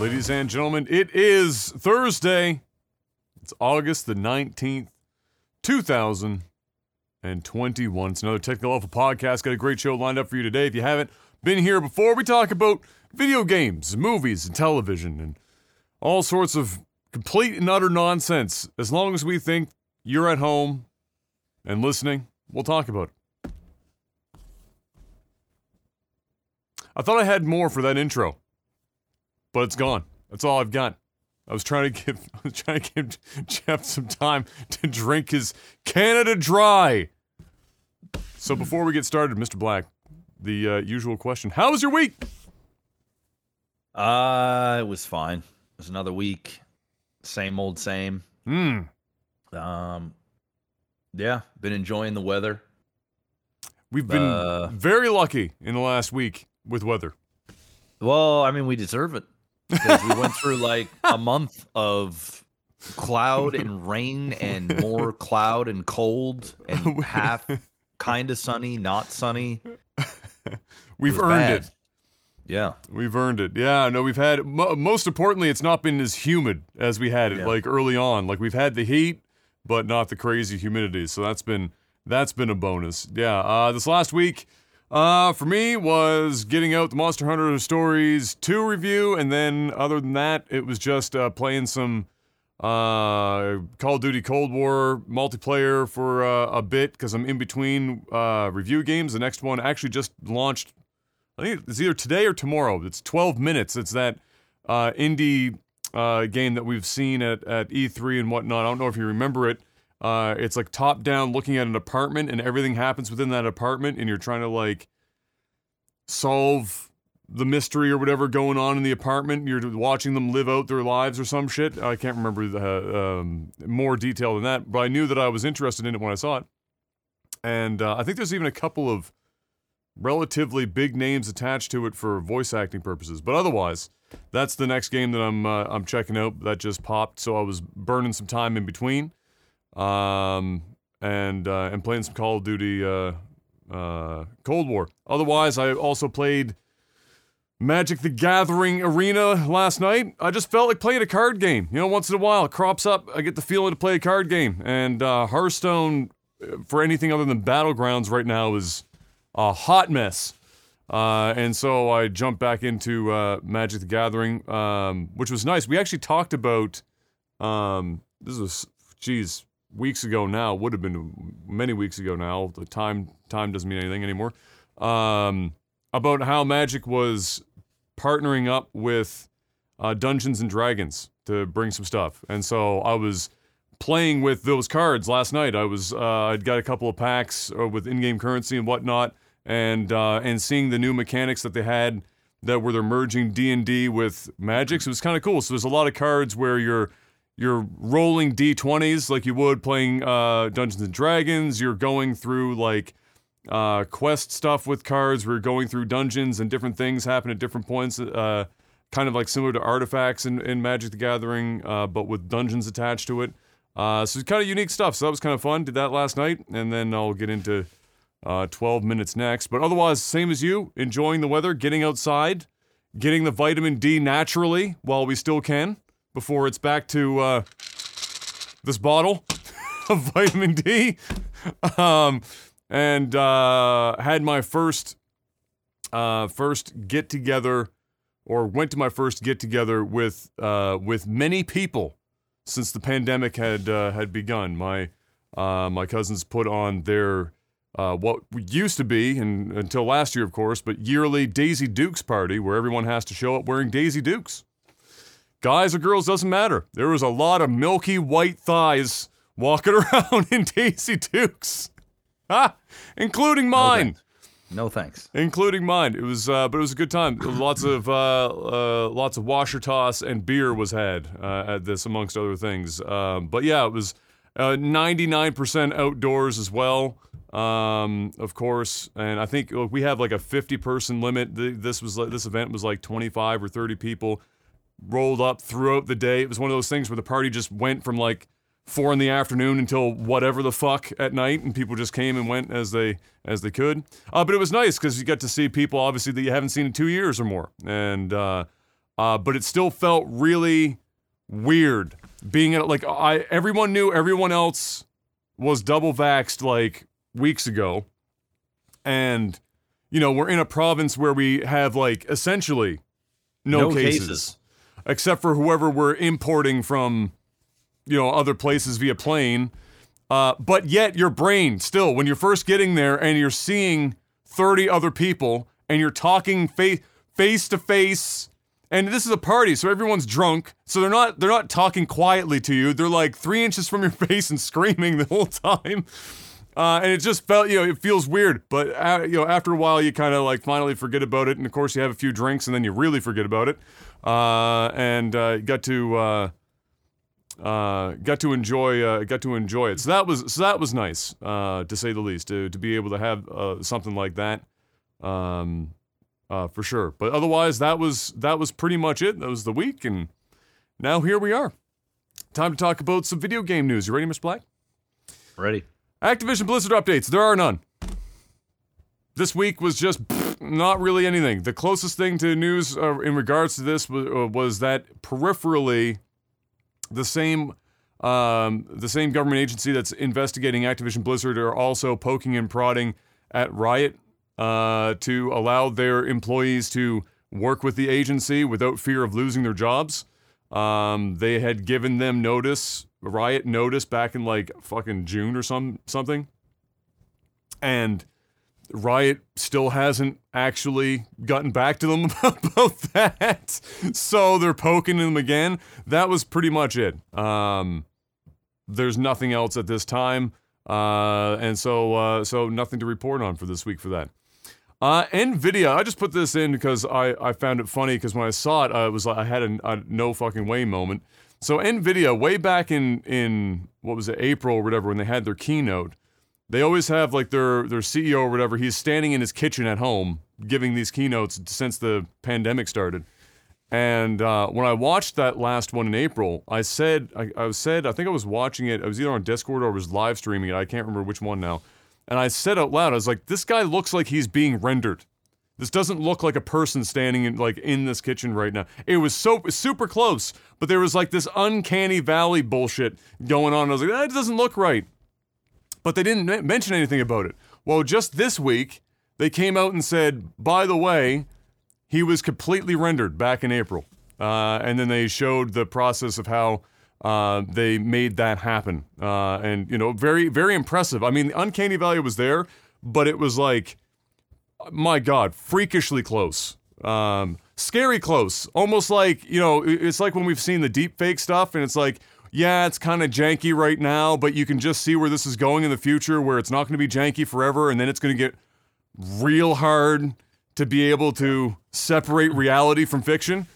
ladies and gentlemen. It is Thursday. It's August the 19th, 2021. It's another Technical Alpha podcast. Got a great show lined up for you today. If you haven't been here before, we talk about video games, movies, and television, and all sorts of complete and utter nonsense. As long as we think you're at home and listening, we'll talk about it. I thought I had more for that intro, but it's gone. That's all I've got. I was trying to give I was trying to give Jeff some time to drink his Canada Dry. So before we get started, Mr. Black, the uh, usual question: How was your week? Uh, it was fine. It was another week. Same old same. Hmm. Um, yeah, been enjoying the weather. We've been Uh, very lucky in the last week with weather. Well, I mean, we deserve it because we went through like a month of cloud and rain and more cloud and cold and half kind of sunny, not sunny. We've was earned bad. it. Yeah. We've earned it. Yeah, no, we've had. Mo- most importantly, it's not been as humid as we had it Yeah. like early on. Like we've had the heat, but not the crazy humidity. So that's been that's been a bonus. Yeah. Uh, this last week, uh, for me was getting out the Monster Hunter Stories two review, and then other than that, it was just uh, playing some uh, Call of Duty Cold War multiplayer for uh, a bit because I'm in between uh, review games. The next one actually just launched I think it's either today or tomorrow. It's 12 minutes. It's that uh, indie game that we've seen at, at E3 and whatnot. I don't know if you remember it. Uh, it's like top down looking at an apartment and everything happens within that apartment and you're trying to like solve the mystery or whatever going on in the apartment. You're watching them live out their lives or some shit. I can't remember the, um, more detail than that, but I knew that I was interested in it when I saw it. And uh, I think there's even a couple of relatively big names attached to it for voice acting purposes. But otherwise, that's the next game that I'm uh, I'm checking out. That just popped, so I was burning some time in between, um, and uh, and playing some Call of Duty uh, uh, Cold War. Otherwise, I also played Magic the Gathering Arena last night. I just felt like playing a card game. You know, once in a while, it crops up. I get the feeling to play a card game, and uh, Hearthstone, uh, for anything other than Battlegrounds right now, is a hot mess. Uh, and so I jumped back into uh, Magic the Gathering, um, which was nice. We actually talked about um, this was, geez, weeks ago now. Would have been many weeks ago now. The time time doesn't mean anything anymore. Um, about how Magic was partnering up with uh, Dungeons and Dragons to bring some stuff, and so I was playing with those cards last night. I was uh, I'd got a couple of packs uh, with in-game currency and whatnot, and uh, and seeing the new mechanics that they had that were they're merging D and D with Magic. So it was kind of cool. So there's a lot of cards where you're you're rolling d20s like you would playing uh, Dungeons and Dragons. You're going through like uh, quest stuff with cards. We're going through dungeons and different things happen at different points. Uh, kind of like similar to artifacts in, in Magic the Gathering, uh, but with dungeons attached to it. Uh, so it's kind of unique stuff. So that was kind of fun. Did that last night, and then I'll get into uh, 12 minutes next. But otherwise, same as you, enjoying the weather, getting outside, getting the vitamin D naturally while we still can before it's back to uh, this bottle of vitamin D. Um, and uh, had my first uh, first get together, or went to my first get together with uh, with many people since the pandemic had uh, had begun. My uh, my cousins put on their uh, what used to be, and until last year, of course, but yearly Daisy Dukes party where everyone has to show up wearing Daisy Dukes. Guys or girls doesn't matter. There was a lot of milky white thighs walking around in Daisy Dukes, ah, including mine No thanks. including mine. It was, uh, but it was a good time. Lots of, uh, uh, lots of washer toss and beer was had uh, at this, amongst other things. Um, but yeah, it was uh, 99% outdoors as well. Um, of course, and I think look, we have like a 50 person limit. Th- This was like, this event was like 25 or 30 people rolled up throughout the day. It was one of those things where the party just went from like four in the afternoon until whatever the fuck at night, and people just came and went as they as they could. Uh, but it was nice because you got to see people obviously that you haven't seen in two years or more, and uh, uh, but it still felt really weird being at like I everyone knew everyone else was double vaxxed like weeks ago, and you know we're in a province where we have like essentially no, cases, except for whoever we're importing from you know other places via plane. Uh, but yet your brain still when you're first getting there and you're seeing 30 other people and you're talking face face to face and this is a party so everyone's drunk so they're not they're not talking quietly to you. They're like three inches from your face and screaming the whole time. Uh, and it just felt you know it feels weird. But uh, you know after a while you kind of like finally forget about it. And of course you have a few drinks and then you really forget about it and uh, got to uh, uh, got to enjoy uh, got to enjoy it. So that was so that was nice uh, to say the least to to be able to have uh, something like that um, uh, for sure. But otherwise, that was that was pretty much it. That was the week, and now here we are. Time to talk about some video game news. You ready, Mr. Black? Ready. Activision Blizzard updates. There are none. This week was just not really anything. The closest thing to news uh, in regards to this was, uh, was that peripherally, the same um, the same government agency that's investigating Activision Blizzard are also poking and prodding at Riot uh, to allow their employees to work with the agency without fear of losing their jobs. Um, they had given them notice, Riot notice, back in like fucking June or some something, and Riot still hasn't actually gotten back to them about that. So they're poking them again. That was pretty much it. Um, there's nothing else at this time, uh, and so uh, so nothing to report on for this week for that. Uh, Nvidia, I just put this in because I, I found it funny because when I saw it, I was like I had a, a no fucking way moment. So Nvidia, way back in in what was it April or whatever when they had their keynote, they always have like their their CEO or whatever. He's standing in his kitchen at home giving these keynotes since the pandemic started. And uh, when I watched that last one in April, I said I, I said I think I was watching it. I was either on Discord or I was live streaming it. I can't remember which one now. And I said out loud, I was like, "This guy looks like he's being rendered. This doesn't look like a person standing in like in this kitchen right now." It was so super close, but there was like this uncanny valley bullshit going on. I was like, "That doesn't look right." But they didn't men- mention anything about it. Well, just this week, they came out and said, "By the way, he was completely rendered back in April." Uh, and then they showed the process of how uh, they made that happen. Uh, and, you know, very, very impressive. I mean, the uncanny valley was there, but it was like, my God, freakishly close. Um, scary close. Almost like, you know, it's like when we've seen the deep fake stuff and it's like, yeah, it's kind of janky right now, but you can just see where this is going in the future, where it's not going to be janky forever, and then it's going to get real hard to be able to separate reality from fiction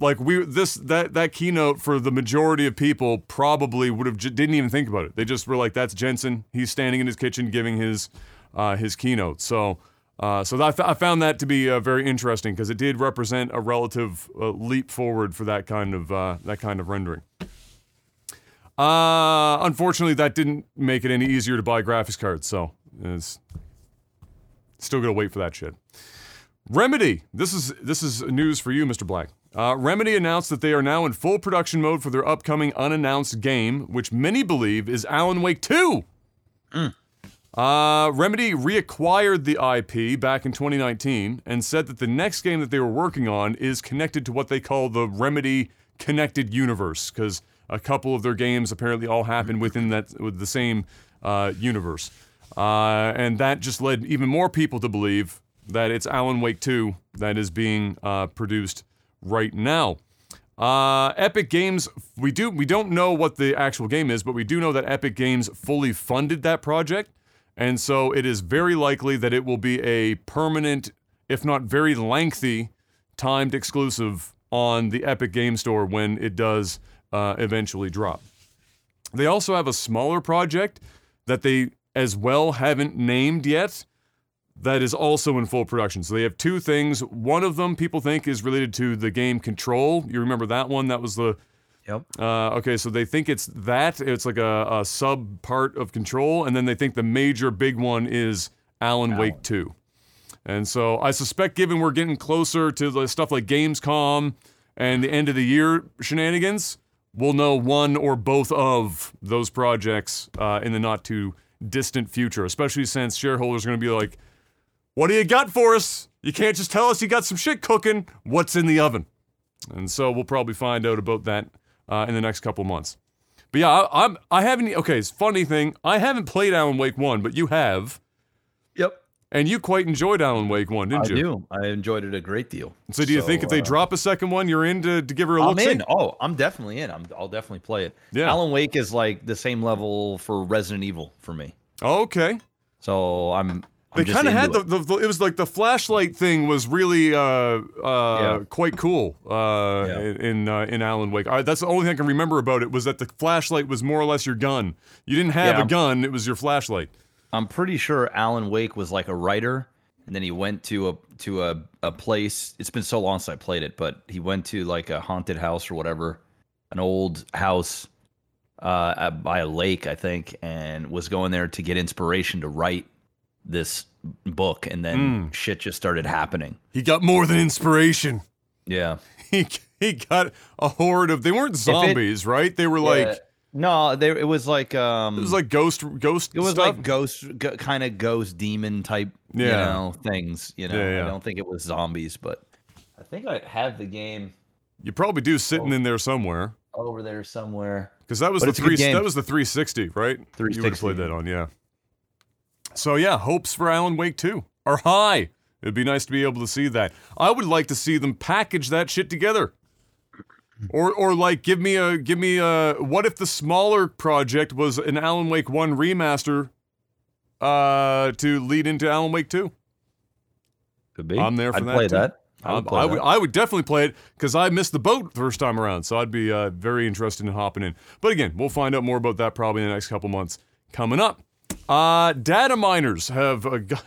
like we this that that keynote for the majority of people probably would have j- didn't even think about it. They just were like, "That's Jensen. He's standing in his kitchen giving his uh, his keynote." So. Uh, so that, I found that to be uh, very interesting because it did represent a relative uh, leap forward for that kind of uh, that kind of rendering. Uh, unfortunately, that didn't make it any easier to buy graphics cards, so it's still gonna wait for that shit. Remedy. This is this is news for you, Mr. Black. Uh, Remedy announced that they are now in full production mode for their upcoming unannounced game, which many believe is Alan Wake 2. Uh, Remedy reacquired the IP back in 2019 and said that the next game that they were working on is connected to what they call the Remedy Connected Universe, because a couple of their games apparently all happened within that with the same uh, universe, uh, and that just led even more people to believe that it's Alan Wake 2 that is being uh, produced right now. Uh, Epic Games, we do we don't know what the actual game is, but we do know that Epic Games fully funded that project, and so it is very likely that it will be a permanent, if not very lengthy, timed exclusive on the Epic Game Store when it does uh, eventually drop. They also have a smaller project that they as well haven't named yet that is also in full production. So they have two things. One of them people think is related to the game Control. You remember that one? That was the Yep. uh, okay, so they think it's that. It's like a, a sub part of Control, and then they think the major big one is Alan Wake 2. And so I suspect, given we're getting closer to the stuff like Gamescom and the end of the year shenanigans, we'll know one or both of those projects uh, in the not too distant future. Especially since shareholders are going to be like, "What do you got for us? You can't just tell us you got some shit cooking. What's in the oven?" And so we'll probably find out about that uh, in the next couple months. But yeah, I, I'm I haven't. Okay, it's funny thing. I haven't played Alan Wake one, but you have. And you quite enjoyed Alan Wake one, didn't I you? I do. I enjoyed it a great deal. So do you think if they uh, drop a second one, you're in to, to give her a I'm look? I'm in. Oh, I'm definitely in. I'm, I'll definitely play it. Yeah. Alan Wake is like the same level for Resident Evil for me. Okay. So I'm. They I'm just kind of had the, it. the, the. It was like the flashlight thing was really uh, uh, Yeah. quite cool uh, Yeah. in uh, in Alan Wake. I, that's the only thing I can remember about it was that the flashlight was more or less your gun. You didn't have Yeah. a gun; it was your flashlight. I'm pretty sure Alan Wake was like a writer, and then he went to a to a, a place. It's been so long since I played it, but he went to like a haunted house or whatever, an old house uh, by a lake, I think, and was going there to get inspiration to write this book, and then shit just started happening. He got more than inspiration. Yeah, He he got a horde of. They weren't zombies, right? They were like Yeah. No, there it was like um, it was like ghost ghost. It was stuff. like ghost, g- kind of ghost demon type, you Yeah. know, things. You know, Yeah, yeah. I don't think it was zombies, but I think I have the game you probably do sitting Oh. in there somewhere. over there somewhere. Because that was But the three. good. That was the 360, right? 360. You would have played that on, yeah. So yeah, hopes for Alan Wake 2 are high. It'd be nice to be able to see that. I would like to see them package that shit together. Or, or like give me a give me a what if the smaller project was an Alan Wake 1 remaster uh to lead into Alan Wake 2 Could be. I'm there for I'd that, play too. that. I would, I would. I would definitely play it because I missed the boat the first time around, so I'd be uh, very interested in hopping in. But again, we'll find out more about that probably in the next couple months coming up. Uh, data miners have, uh, got,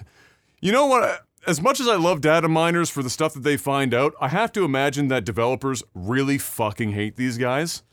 you know what? As much as I love data miners for the stuff that they find out, I have to imagine that developers really fucking hate these guys.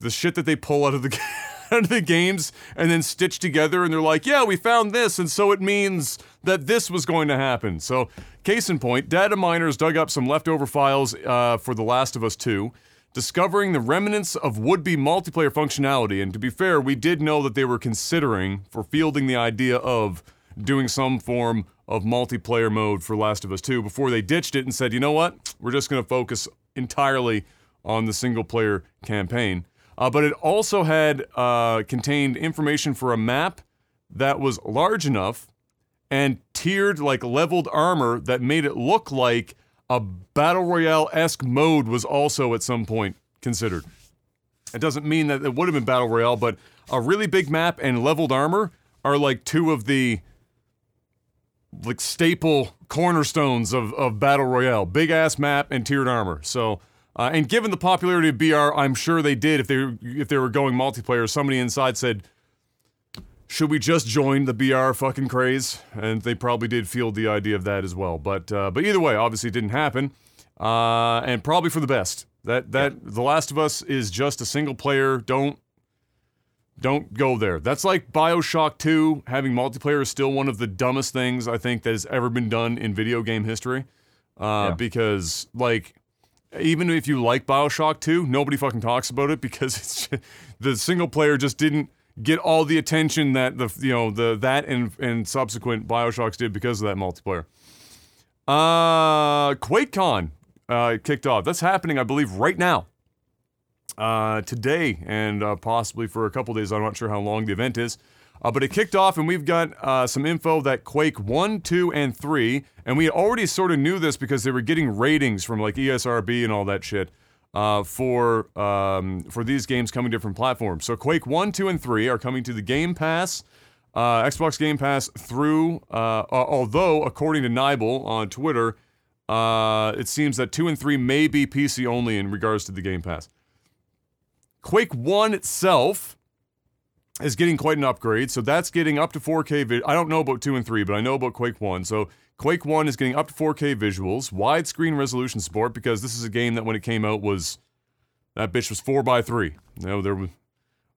The shit that they pull out of the out of the games and then stitch together, and they're like, "Yeah, we found this, and so it means that this was going to happen." So, case in point, data miners dug up some leftover files uh, for The Last of Us 2, discovering the remnants of would-be multiplayer functionality. And to be fair, we did know that they were considering for fielding the idea of doing some form of multiplayer mode for Last of Us 2 before they ditched it and said, "You know what? We're just going to focus entirely on the single-player campaign." Uh, but it also had uh, contained information for a map that was large enough and tiered like leveled armor that made it look like a battle royale esque mode was also at some point considered. It doesn't mean that it would have been battle royale, but a really big map and leveled armor are like two of the like staple cornerstones of, of battle royale. Big ass map and tiered armor. So uh, and given the popularity of br i'm sure they did if they were if they were going multiplayer. Somebody inside said should we just join the br fucking craze? And they probably did field the idea of that as well. But uh, but either way obviously it didn't happen. Uh, and probably for the best. That that the last of us is just a single player. Don't don't go there. That's like Bioshock 2. Having multiplayer is still one of the dumbest things I think that has ever been done in video game history. Uh, Yeah. Because, like, even if you like Bioshock 2, nobody fucking talks about it because it's the single player just didn't get all the attention that the you know the that and and subsequent Bioshocks did because of that multiplayer. Uh, QuakeCon uh, kicked off. That's happening, I believe, right now uh, today and uh, possibly for a couple days. I'm not sure how long the event is. Uh, but it kicked off, and we've got uh, some info that Quake 1, 2, and 3, and we already sort of knew this because they were getting ratings from like ESRB and all that shit uh, for, um, for these games coming to different platforms. So Quake 1, 2, and 3 are coming to the Game Pass, uh, Xbox Game Pass through, uh, uh, although, according to Nibel on Twitter, it seems that 2 and 3 may be PC only in regards to the Game Pass. Quake 1 itself is getting quite an upgrade, so that's getting up to 4K. Vi- I don't know about 2 and 3, but I know about Quake 1. So Quake 1 is getting up to 4K visuals, widescreen resolution support, because this is a game that when it came out was, that bitch was 4x3. You know, there was,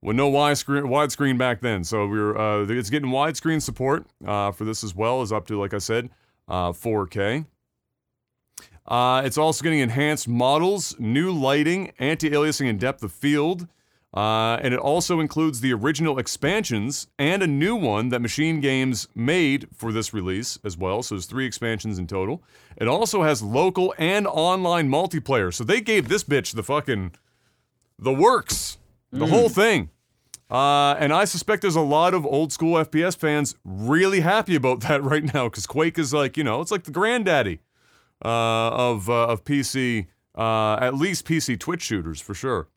well, no widescreen, widescreen back then. So we were, uh, it's getting widescreen support uh, for this as well, is up to, like I said, uh, 4K. Uh, it's also getting enhanced models, new lighting, anti-aliasing, and depth of field. Uh, and it also includes the original expansions and a new one that Machine Games made for this release as well. So there's three expansions in total. It also has local and online multiplayer. So they gave this bitch the fucking the works, the whole thing. Uh, and I suspect there's a lot of old school FPS fans really happy about that right now because Quake is like you know it's like the granddaddy of uh, of PC, uh, at least PC Twitch shooters for sure.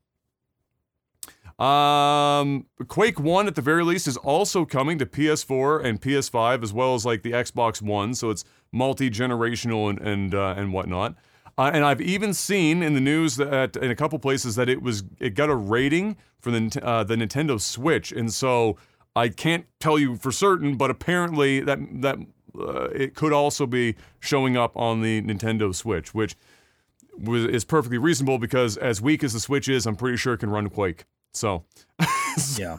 Um, Quake One at the very least is also coming to PS4 and PS5 as well as like the Xbox One, so it's multi generational and and uh, and whatnot. Uh, and I've even seen in the news that in a couple places that it was it got a rating for the uh, the Nintendo Switch, and so I can't tell you for certain, but apparently that that uh, it could also be showing up on the Nintendo Switch, which was, is perfectly reasonable because as weak as the Switch is, I'm pretty sure it can run Quake. So Yeah.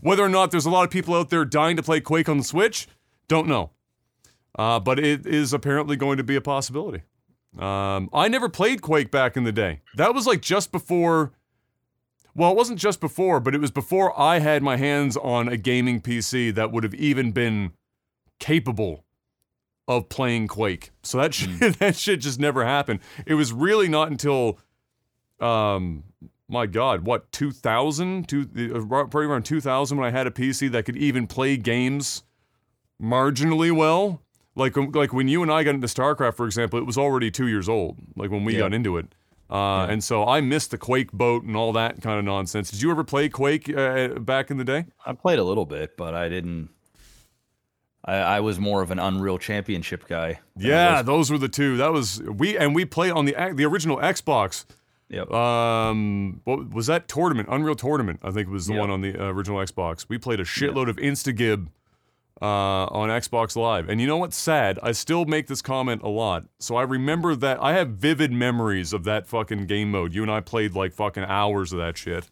whether or not there's a lot of people out there dying to play Quake on the Switch, don't know. Uh, but it is apparently going to be a possibility. Um, I never played Quake back in the day. That was like just before. Well, it wasn't just before, but it was before I had my hands on a gaming PC that would have even been capable of playing Quake. So that shit, that shit just never happened. It was really not until, um, my God, what 2000, two, uh, probably around 2000 when I had a PC that could even play games marginally well. Like like when you and I got into StarCraft, for example, it was already two years old. Like when we Yeah. got into it. Uh, And so I missed the Quake boat and all that kind of nonsense. Did you ever play Quake uh, back in the day? I played a little bit, but I didn't. I, I was more of an Unreal Championship guy. Yeah, those were the two. That was we and we played on the the original Xbox. Yep. Um, what was that tournament? Unreal Tournament, I think was the Yep. one on the uh, original Xbox. We played a shitload of Instagib uh, on Xbox Live. And you know what's sad? I still make this comment a lot. So I remember that I have vivid memories of that fucking game mode. You and I played like fucking hours of that shit.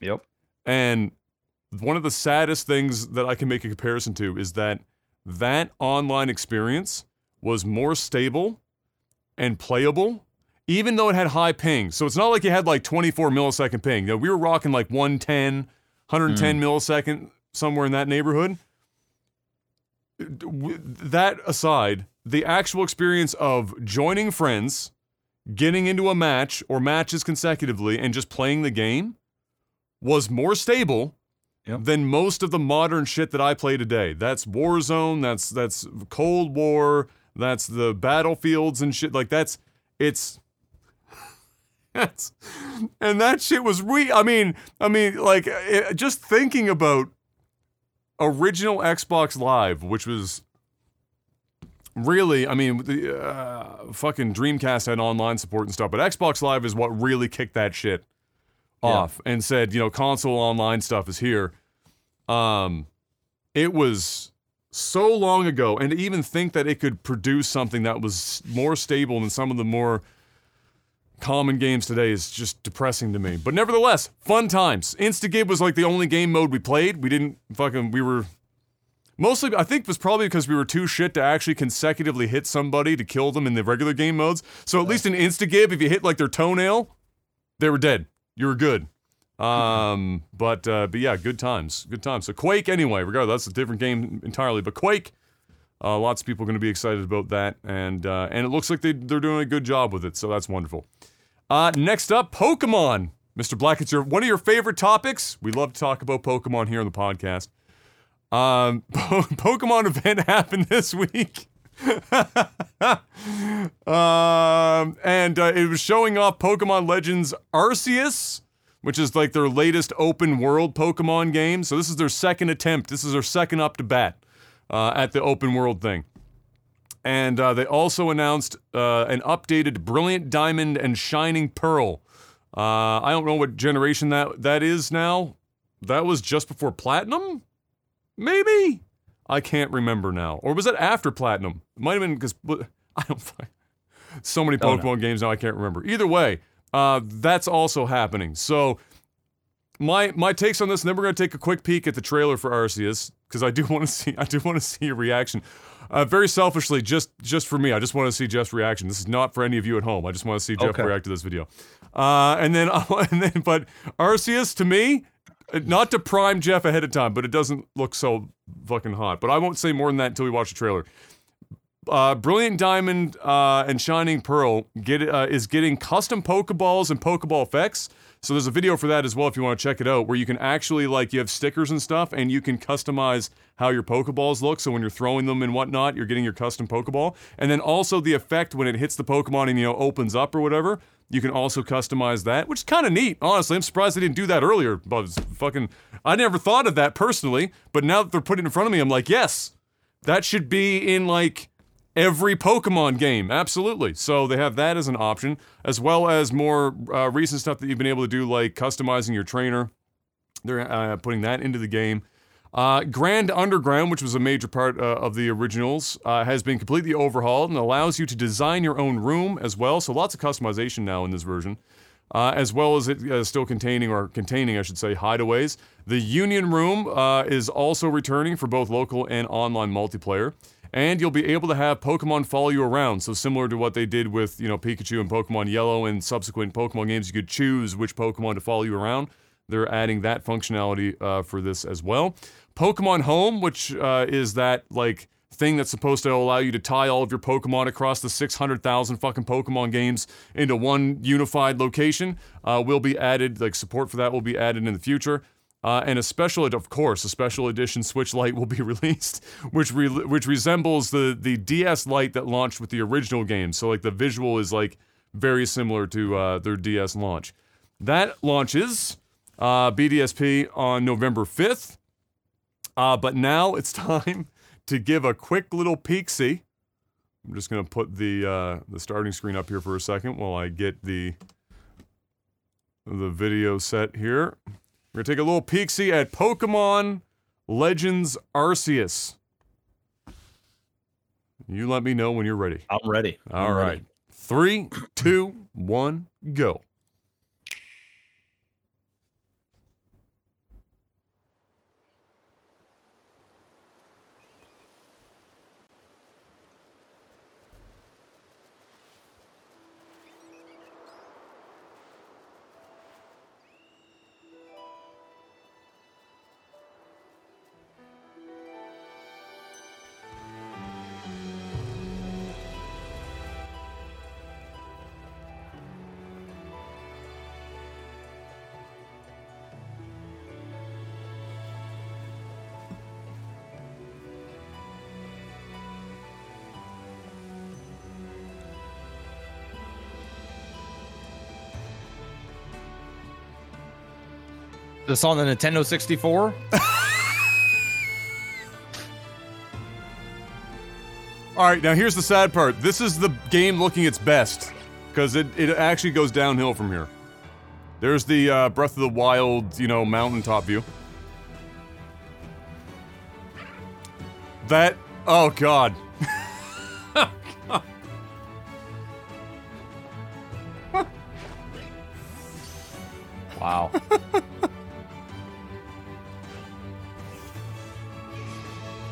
Yep. And one of the saddest things that I can make a comparison to is that that online experience was more stable and playable, even though it had high ping. So it's not like you had like 24 millisecond ping. You know, we were rocking like 110, 110 mm. millisecond, somewhere in that neighborhood. That aside, the actual experience of joining friends, getting into a match or matches consecutively, and just playing the game was more stable Yep. than most of the modern shit that I play today. That's Warzone, that's that's Cold War, that's the battlefields and shit like that's it's that's and that shit was re I mean, I mean like it, just thinking about original Xbox Live, which was really, I mean, the uh, fucking Dreamcast had online support and stuff, but Xbox Live is what really kicked that shit off and said, you know, console online stuff is here. Um, it was so long ago, and to even think that it could produce something that was more stable than some of the more common games today is just depressing to me. But nevertheless, fun times. Instagib was like the only game mode we played. We didn't fucking, we were mostly, I think, it was probably because we were too shit to actually consecutively hit somebody to kill them in the regular game modes. So at least in Instagib, if you hit like their toenail, they were dead. You were good. Um, but uh, but yeah, good times, good times. So Quake, anyway, regardless, that's a different game entirely. But Quake, uh, lots of people are going to be excited about that, and uh, and it looks like they they're doing a good job with it. So that's wonderful. Uh, next up, Pokemon. Mr. Black, it's your one of your favorite topics. We love to talk about Pokemon here on the podcast. Um, Pokemon event happened this week. um, and uh, it was showing off Pokemon Legends Arceus, which is like their latest open world Pokemon game. So this is their second attempt. This is their second up to bat uh, at the open world thing. And uh, they also announced uh, an updated Brilliant Diamond and Shining Pearl. Uh, I don't know what generation that that is now. That was just before Platinum, maybe. I can't remember now. Or was it after Platinum? It might have been because I don't. So many Pokemon games now I can't remember. Either way, uh, that's also happening. So my my takes on this, and then we're gonna take a quick peek at the trailer for Arceus because I do want to see I do want to see a reaction. Uh, very selfishly, just just for me, I just want to see Jeff's reaction. This is not for any of you at home. I just want to see Jeff Okay. react to this video. Uh, and then and then, but Arceus to me, not to prime Jeff ahead of time, but it doesn't look so fucking hot. But I won't say more than that until we watch the trailer. Uh, Brilliant Diamond uh, and Shining Pearl get uh, is getting custom Pokeballs and Pokeball effects. So there's a video for that as well if you want to check it out, where you can actually like you have stickers and stuff, and you can customize how your Pokeballs look. So when you're throwing them and whatnot, you're getting your custom Pokeball, and then also the effect when it hits the Pokemon and you know opens up or whatever. You can also customize that, which is kind of neat. Honestly, I'm surprised they didn't do that earlier. But fucking, I never thought of that personally. But now that they're putting it in front of me, I'm like, yes, that should be in like every Pokemon game. Absolutely. So they have that as an option, as well as more uh, recent stuff that you've been able to do, like customizing your trainer. They're uh, putting that into the game. Uh, Grand Underground, which was a major part uh, of the originals, uh, has been completely overhauled and allows you to design your own room as well. So lots of customization now in this version. Uh, as well as it uh, still containing, or containing, I should say, hideaways. The Union Room uh, is also returning for both local and online multiplayer. And you'll be able to have Pokemon follow you around. So similar to what they did with, you know, Pikachu and Pokemon Yellow and subsequent Pokemon games, you could choose which Pokemon to follow you around. They're adding that functionality for this as well. Pokemon Home, which uh, is that like thing that's supposed to allow you to tie all of your Pokemon across the 600,000 fucking Pokemon games into one unified location, uh, will be added. Like support for that will be added in the future. Uh, and a special, of course, a special edition Switch Lite will be released, which re- which resembles the the DS Lite that launched with the original game. So like the visual is like very similar to uh, their DS launch. That launches uh, BDSP on November 5th. Uh, but now it's time to give a quick little peek see. I'm just gonna put the uh, the starting screen up here for a second while I get the the video set here. We're gonna take a little peek see at Pokemon Legends Arceus. You let me know when you're ready. I'm ready. All I'm right, ready. Three, two, one, go. This on the Nintendo 64? All right, now here's the sad part. This is the game looking its best because it, it actually goes downhill from here. There's the uh, Breath of the Wild, you know, mountaintop view. That, oh god.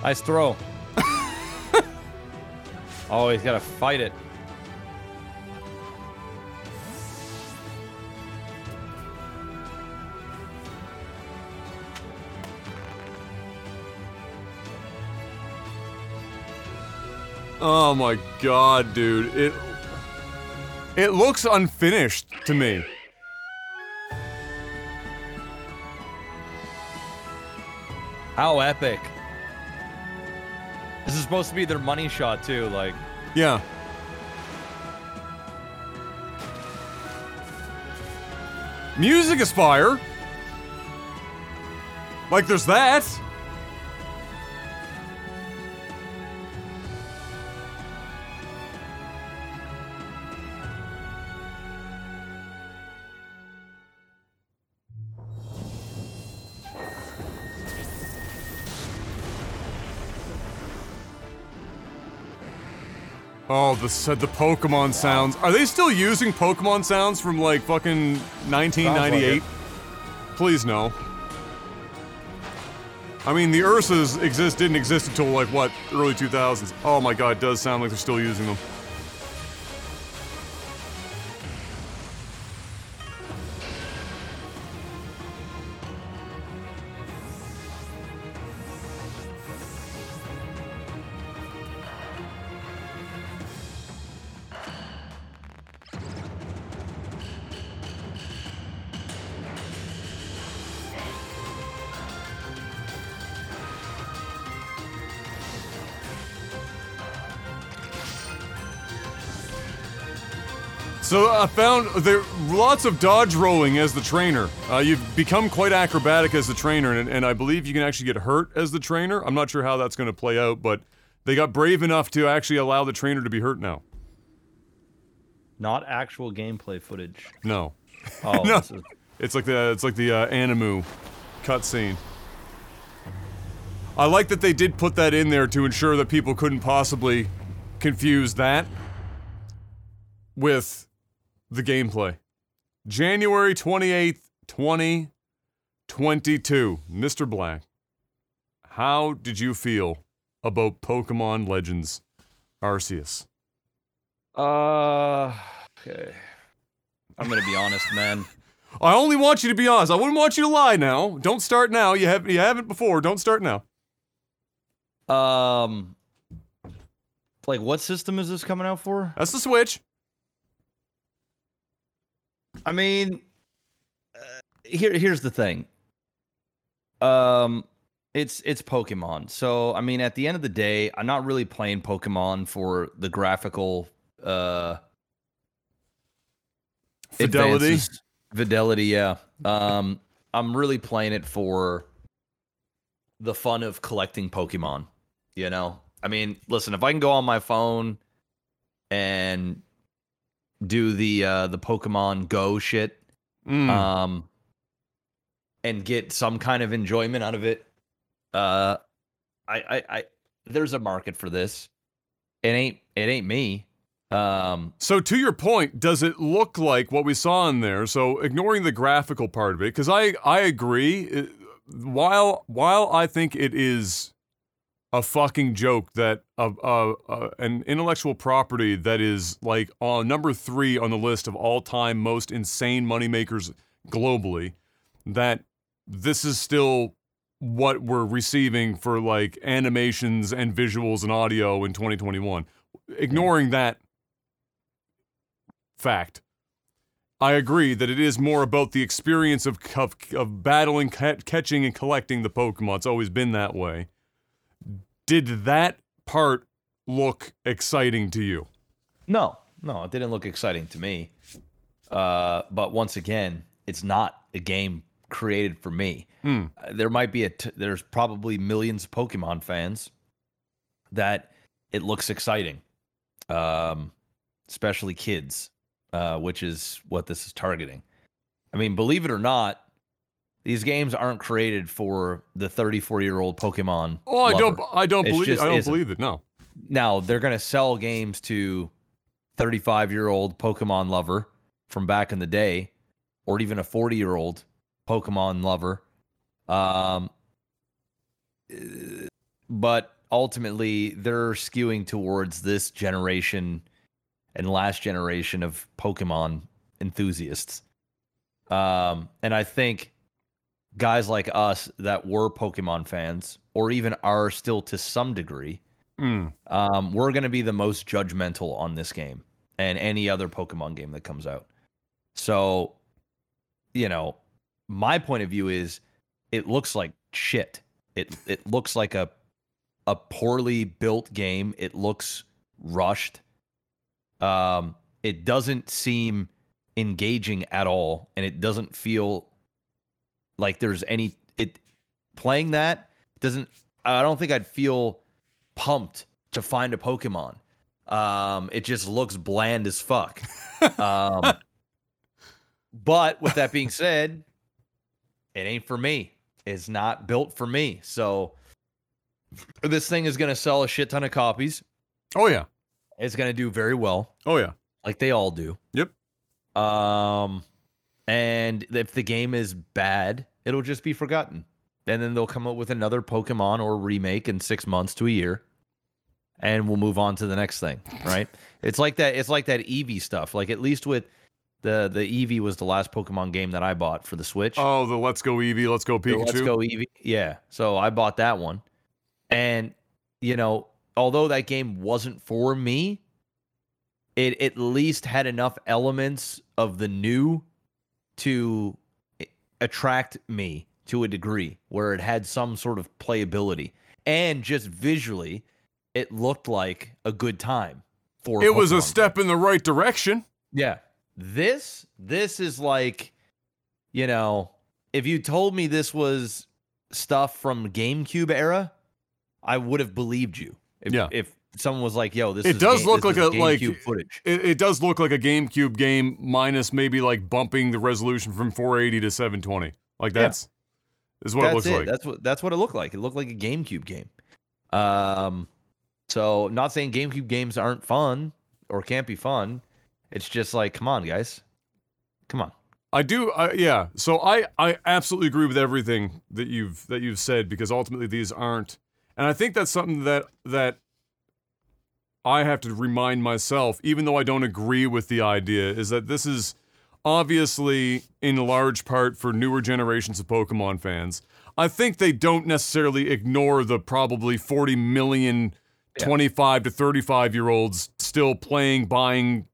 nice throw. oh, he's got to fight it. Oh my god, dude. It it looks unfinished to me. How epic. Is supposed to be their money shot, too. Like, Yeah. Music Aspire. Like there's that. The said the Pokemon sounds. Are they still using Pokemon sounds from like fucking 1998? Please no. I mean, the Ursas exist didn't exist until like what early 2000s. Oh my god, it does sound like they're still using them. So I found there lots of dodge rolling as the trainer. Uh, you've become quite acrobatic as the trainer, and, and I believe you can actually get hurt as the trainer. I'm not sure how that's going to play out, but they got brave enough to actually allow the trainer to be hurt now. Not actual gameplay footage. No, Oh, No. is- it's like the it's like the uh, Animu cutscene. I like that they did put that in there to ensure that people couldn't possibly confuse that with the gameplay. January 28th, 2022. Mr. Black, how did you feel about Pokemon Legends Arceus? Uh, okay. I'm gonna be honest, man. I only want you to be honest. I wouldn't want you to lie now. Don't start now. You have you haven't before. Don't start now. Um, like, what system is this coming out for? That's the Switch. I mean, uh, here here's the thing. Um, it's it's Pokemon. So I mean, at the end of the day, I'm not really playing Pokemon for the graphical uh Fidelity. advances. Fidelity, yeah. Um, I'm really playing it for the fun of collecting Pokemon. You know, I mean, listen, if I can go on my phone and do the uh, the Pokemon Go shit, Mm. um, and get some kind of enjoyment out of it, uh, I, I, I, there's a market for this. It ain't, it ain't me. Um, So to your point, does it look like what we saw in there? So ignoring the graphical part of it, because I I agree. it- while while I think it is a fucking joke that uh, uh, uh, an intellectual property that is like on number three on the list of all time most insane moneymakers globally, that this is still what we're receiving for like animations and visuals and audio in 2021. Ignoring that fact. I agree that it is more about the experience of of, of battling, ca- catching, and collecting the Pokemon. It's always been that way. Did that part look exciting to you? No, no, it didn't look exciting to me. Uh, but once again, it's not a game created for me. Hmm. Uh, There might be a t- there's probably millions of Pokemon fans that it looks exciting, um, especially kids, uh, which is what this is targeting. I mean, believe it or not, these games aren't created for the 34 year old Pokemon. Oh, I don't. I don't It's believe. I don't isn't. believe it. No. Now they're gonna sell games to 35 year old Pokemon lover from back in the day, or even a 40 year old Pokemon lover. Um, but ultimately, they're skewing towards this generation and last generation of Pokemon enthusiasts. Um, and I think guys like us that were Pokemon fans, or even are still to some degree, Mm. um, we're going to be the most judgmental on this game and any other Pokemon game that comes out. So, you know, my point of view is it looks like shit. It it looks like a a poorly built game. It looks rushed. Um, it doesn't seem engaging at all, and it doesn't feel like there's any it playing that doesn't. I don't think I'd feel pumped to find a Pokemon. Um, it just looks bland as fuck. Um, but with that being said, it ain't for me. It's not built for me. So this thing is going to sell a shit ton of copies. Oh yeah. It's going to do very well, Oh yeah. like they all do. Yep. Um, And if the game is bad, it'll just be forgotten. And then they'll come up with another Pokemon or remake in six months to a year. And we'll move on to the next thing. Right. it's like that. It's like that Eevee stuff. Like at least with the the Eevee was the last Pokemon game that I bought for the Switch. Oh, the Let's Go Eevee, Let's Go The Pikachu. Let's go Eevee. Yeah. So I bought that one. And, you know, although that game wasn't for me, it at least had enough elements of the new to attract me to a degree where it had some sort of playability. And just visually, it looked like a good time for It was a step in the right direction. yeah. This this is like you know, if you told me this was stuff from GameCube era, I would have believed you. If, Yeah. if someone was like, "Yo, this It is does Ga- look like a- like- footage." It, it does look like a GameCube game, minus maybe like bumping the resolution from 480 to 720. Like Yeah. that's is what that's it looks it. like. That's what that's what it looked like. It looked like a GameCube game. Um, so not saying GameCube games aren't fun or can't be fun. It's just like, come on, guys, come on. I do, I, yeah. So I, I absolutely agree with everything that you've that you've said because ultimately these aren't, and I think that's something that that I have to remind myself, even though I don't agree with the idea, is that this is obviously in large part for newer generations of Pokemon fans. I think they don't necessarily ignore the probably 40 million Yeah. 25 to 35 year olds still playing, buying,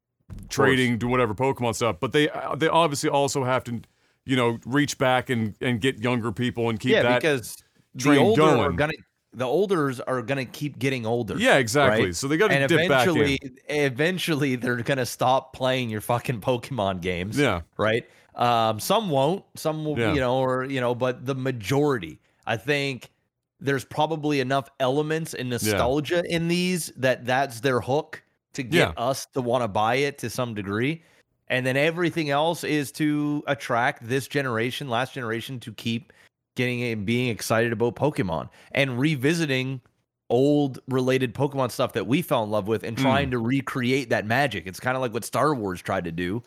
trading, do whatever Pokemon stuff. But they uh, they obviously also have to, you know, reach back and and get younger people and keep yeah, that. because the older are going. gonna the olders are gonna keep getting older. yeah, exactly. right? So they got to dip back in. eventually, eventually, they're gonna stop playing your fucking Pokemon games. Yeah, right? Um, some won't, some will, Yeah. you know, or you know, but the majority, I think, there's probably enough elements and nostalgia in these that that's their hook to get Yeah. us to want to buy it to some degree, and then everything else is to attract this generation, last generation, to keep getting and being excited about Pokemon and revisiting old related Pokemon stuff that we fell in love with and Mm. trying to recreate that magic. It's kind of like what Star Wars tried to do,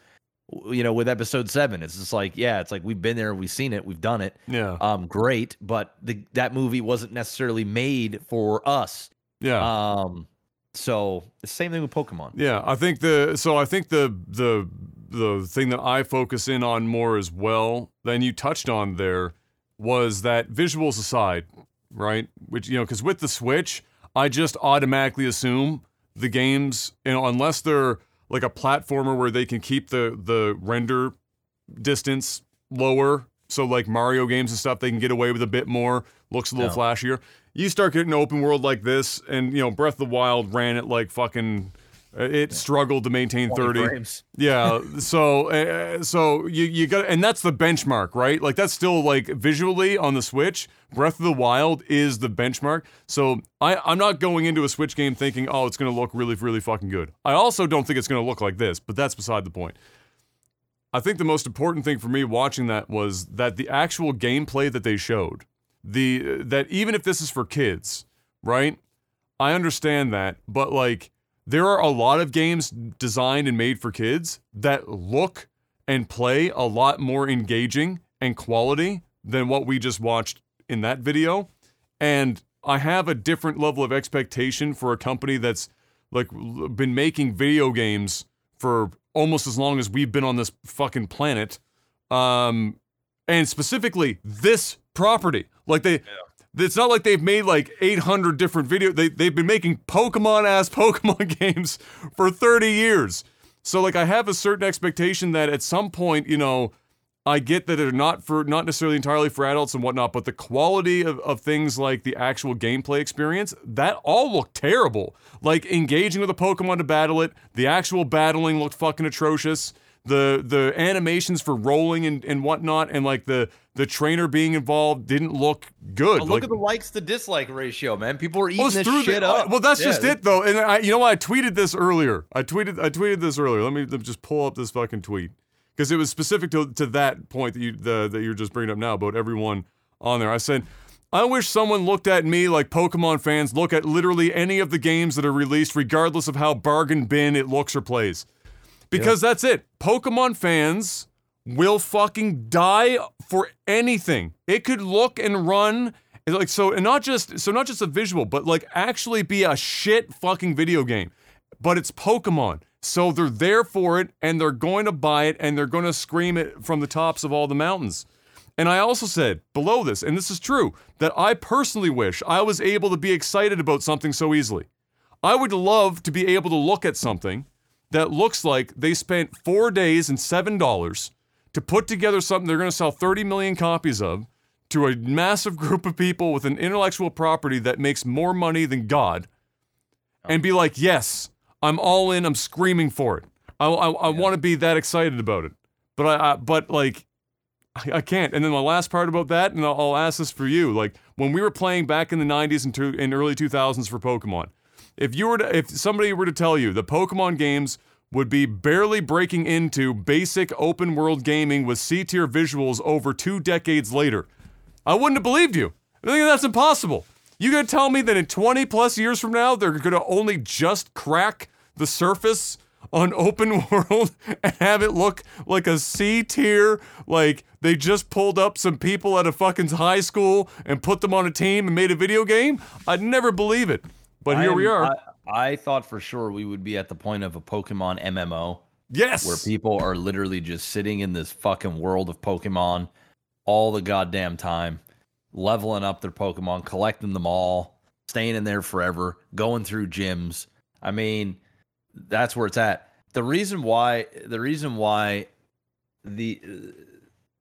you know, with episode seven. It's just like, yeah, it's like we've been there, we've seen it, we've done it. yeah, Um, great, but the that movie wasn't necessarily made for us. yeah. Um, so the same thing with Pokemon. Yeah, I think the so I think the the the thing that I focus in on more as well than you touched on there was that visuals aside, right? Which you know, because with the Switch, I just automatically assume the games, you know, unless they're like a platformer where they can keep the the render distance lower. So like Mario games and stuff, they can get away with a bit more. Looks a little No. flashier. You start getting open world like this, and you know Breath of the Wild ran it like fucking. Uh, It struggled to maintain thirty. frames. Yeah, so uh, so you you got and that's the benchmark, right? Like that's still like visually on the Switch, Breath of the Wild is the benchmark. So I I'm not going into a Switch game thinking, "Oh, it's going to look really really fucking good." I also don't think it's going to look like this, but that's beside the point. I think the most important thing for me watching that was that the actual gameplay that they showed, the that even if this is for kids, right? I understand that, but like there are a lot of games designed and made for kids that look and play a lot more engaging and quality than what we just watched in that video. And I have a different level of expectation for a company that's like been making video games for almost as long as we've been on this fucking planet. Um and specifically this property. Like they it's not like they've made like 800 different video they they've been making Pokemon ass Pokemon games for 30 years. So like I have a certain expectation that at some point, you know, I get that they're not for not necessarily entirely for adults and whatnot, but the quality of, of things like the actual gameplay experience, that all looked terrible. Like engaging with a Pokemon to battle it, the actual battling looked fucking atrocious. The the animations for rolling and, and whatnot, and like the the trainer being involved didn't look good. But like, look at the likes to dislike ratio, man. People are eating well, this shit the, up. Well, that's Yeah, just it though. And I, you know what? I tweeted this earlier. I tweeted I tweeted this earlier. Let me, let me just pull up this fucking tweet because it was specific to, to that point that you the, that you're just bringing up now about everyone on there. I said. I wish someone looked at me like Pokemon fans look at literally any of the games that are released, regardless of how bargain bin it looks or plays. Because that's it. Pokemon fans will fucking die for anything. It could look and run like so and not just so not just a visual, but like actually be a shit fucking video game. But it's Pokemon. So they're there for it and they're going to buy it and they're going to scream it from the tops of all the mountains. And I also said below this, and this is true, that I personally wish I was able to be excited about something so easily. I would love to be able to look at something that looks like they spent four days and seven dollars to put together something they're going to sell 30 million copies of to a massive group of people with an intellectual property that makes more money than God and be like, yes, I'm all in, I'm screaming for it. I, I, I want to be that excited about it. But I, I but like, I, I can't. And then the last part about that, and I'll, I'll ask this for you. Like when we were playing back in the 90s and, two, and early 2000s for Pokemon, if you were to, if somebody were to tell you the Pokemon games would be barely breaking into basic open world gaming with C tier visuals over two decades later, I wouldn't have believed you. I think that's impossible. You gonna tell me that in 20 plus years from now, they're gonna only just crack the surface on open world and have it look like a C tier, like they just pulled up some people at a fucking high school and put them on a team and made a video game? I'd never believe it. But here I we are. I, I thought for sure we would be at the point of a Pokemon MMO yes. where people are literally just sitting in this fucking world of Pokemon all the goddamn time, leveling up their Pokemon, collecting them all, staying in there forever, going through gyms. I mean, that's where it's at. The reason why the reason why the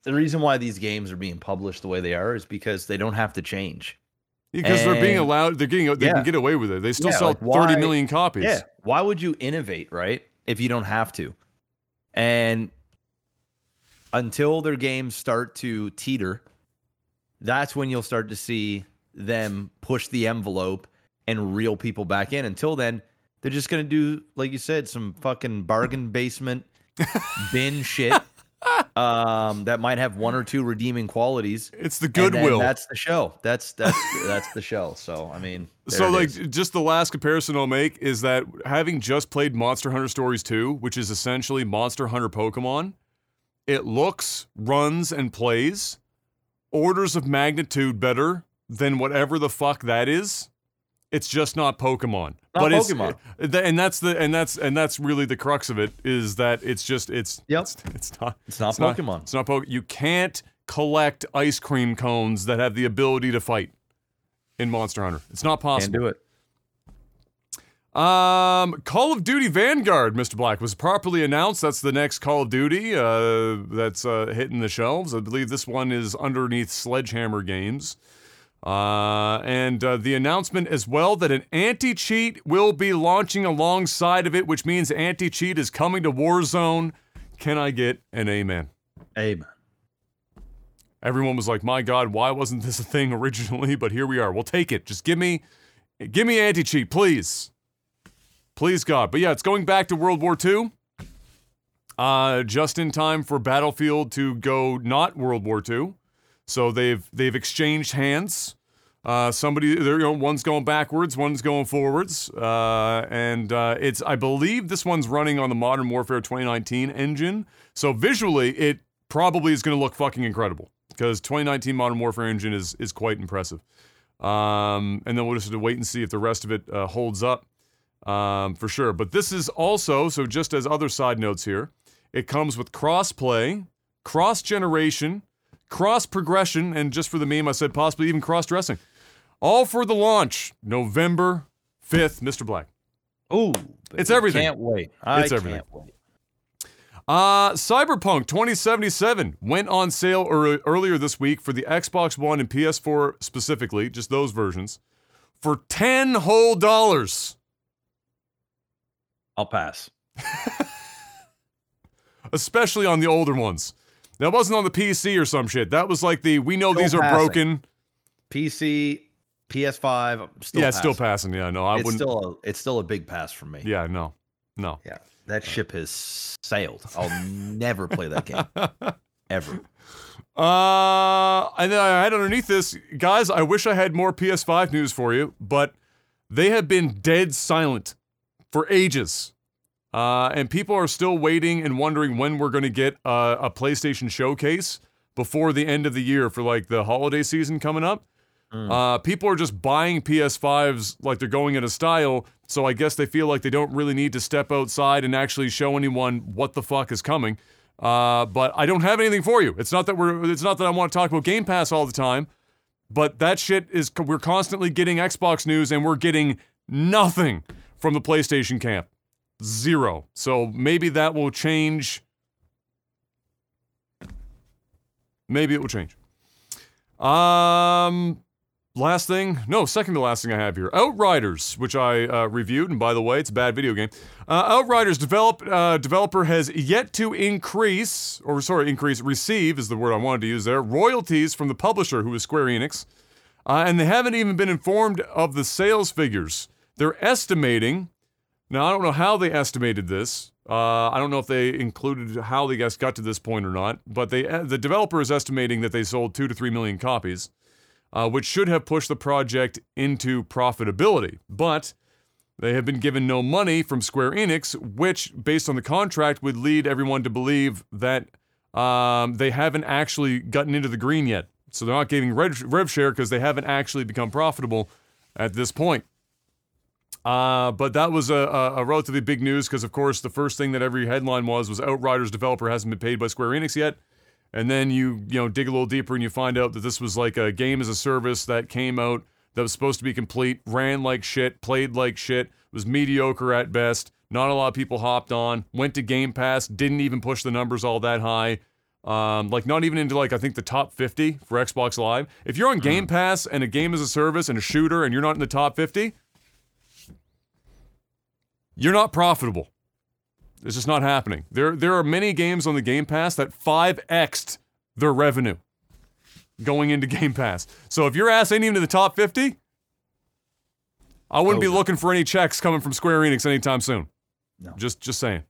the reason why these games are being published the way they are is because they don't have to change. Because they're being allowed, they're getting, they Yeah. can get away with it. They still Yeah, sell like, 30 why- million copies. Yeah. Why would you innovate, right? If you don't have to. And until their games start to teeter, that's when you'll start to see them push the envelope and reel people back in. Until then, they're just going to do, like you said, some fucking bargain basement bin shit um, that might have one or two redeeming qualities. It's the goodwill. That's the show. That's that's that's the show. So I mean, So, like, is. just the last comparison I'll make is that having just played Monster Hunter Stories 2, which is essentially Monster Hunter Pokemon, it looks, runs, and plays orders of magnitude better than whatever the fuck that is. It's just not Pokemon. Not it's- Pokemon. th- and that's the and that's and that's really the crux of it is that it's just it's Yep. it's, it's not it's not it's not- Pokemon. it's not Pokemon. You can't collect ice cream cones that have the ability to fight in Monster Hunter. It's not possible. Can't do it. Um, Call of Duty Vanguard, Mr. Black, was properly announced. That's the next Call of Duty uh, that's uh, hitting the shelves. I believe this one is underneath Sledgehammer Games. Uh, and uh, the announcement as well that an anti cheat will be launching alongside of it, which means anti cheat is coming to Warzone. Can I get an amen? Amen. Everyone was like, "My God, why wasn't this a thing originally?" But here we are. We'll take it. Just give me, give me anti cheat, please, please, God. But yeah, it's going back to World War II. Uh, just in time for Battlefield to go not World War II. So they've they've exchanged hands. Uh, somebody, there, you know, one's going backwards, one's going forwards, uh, and uh, it's I believe this one's running on the Modern Warfare 2019 engine. So visually, it probably is going to look fucking incredible because 2019 Modern Warfare engine is is quite impressive. Um, and then we'll just have to wait and see if the rest of it uh, holds up um, for sure. But this is also so just as other side notes here, it comes with cross play, cross generation, cross progression, and just for the meme, I said possibly even cross dressing. All for the launch November 5th, Mr. Black. Ooh, It's everything. Can't wait. I It's everything. can't wait. Uh, Cyberpunk 2077 went on sale ear- earlier this week for the Xbox One and PS4 specifically, just those versions, for 10 whole dollars. I'll pass. especially on the older ones. That wasn't on the PC or some shit. That was like the we know Still these are passing. broken. PC, PS5. Still yeah, it's still passing. passing. Yeah, no, I it's wouldn't. still a, it's still a big pass for me. yeah, no, no. Yeah, that ship has sailed. I'll never play that game ever. Uh, and then I had underneath this, guys. I wish I had more PS5 news for you, but they have been dead silent for ages Uh, and people are still waiting and wondering when we're going to get uh, a PlayStation showcase before the end of the year for like the holiday season coming up. Uh, people are just buying PS5s like they're going in a style, so I guess they feel like they don't really need to step outside and actually show anyone what the fuck is coming. Uh, but I don't have anything for you. It's not that we're. It's not that I want to talk about Game Pass all the time, but that shit is. We're constantly getting Xbox news, and we're getting nothing from the PlayStation camp. Zero. So maybe that will change. Maybe it will change. Um, last thing, no, second to last thing I have here, Outriders, which I uh, reviewed, and by the way, it's a bad video game. Uh, Outriders develop uh, developer has yet to increase, or sorry, increase, receive is the word I wanted to use there, royalties from the publisher, who is Square Enix, uh, and they haven't even been informed of the sales figures. They're estimating. Now I don't know how they estimated this. Uh, I don't know if they included how they guys got to this point or not, but they uh, the developer is estimating that they sold two to three million copies, uh, which should have pushed the project into profitability. But they have been given no money from Square Enix, which, based on the contract, would lead everyone to believe that um, they haven't actually gotten into the green yet. So they're not giving rev, rev share because they haven't actually become profitable at this point. Uh, but that was a, a, relatively big news because, of course, the first thing that every headline was was Outriders developer hasn't been paid by Square Enix yet. And then you you know dig a little deeper and you find out that this was like a game as a service that came out that was supposed to be complete, ran like shit, played like shit, was mediocre at best. Not a lot of people hopped on. Went to Game Pass, didn't even push the numbers all that high. Um, like not even into like I think the top 50 for Xbox Live. If you're on Game Pass and a game as a service and a shooter and you're not in the top 50, you're not profitable. It's just not happening. There, there are many games on the Game Pass that 5x'd their revenue going into Game Pass. So if your ass ain't even in the top 50, I wouldn't be looking for any checks coming from Square Enix anytime soon. No. Just, just saying.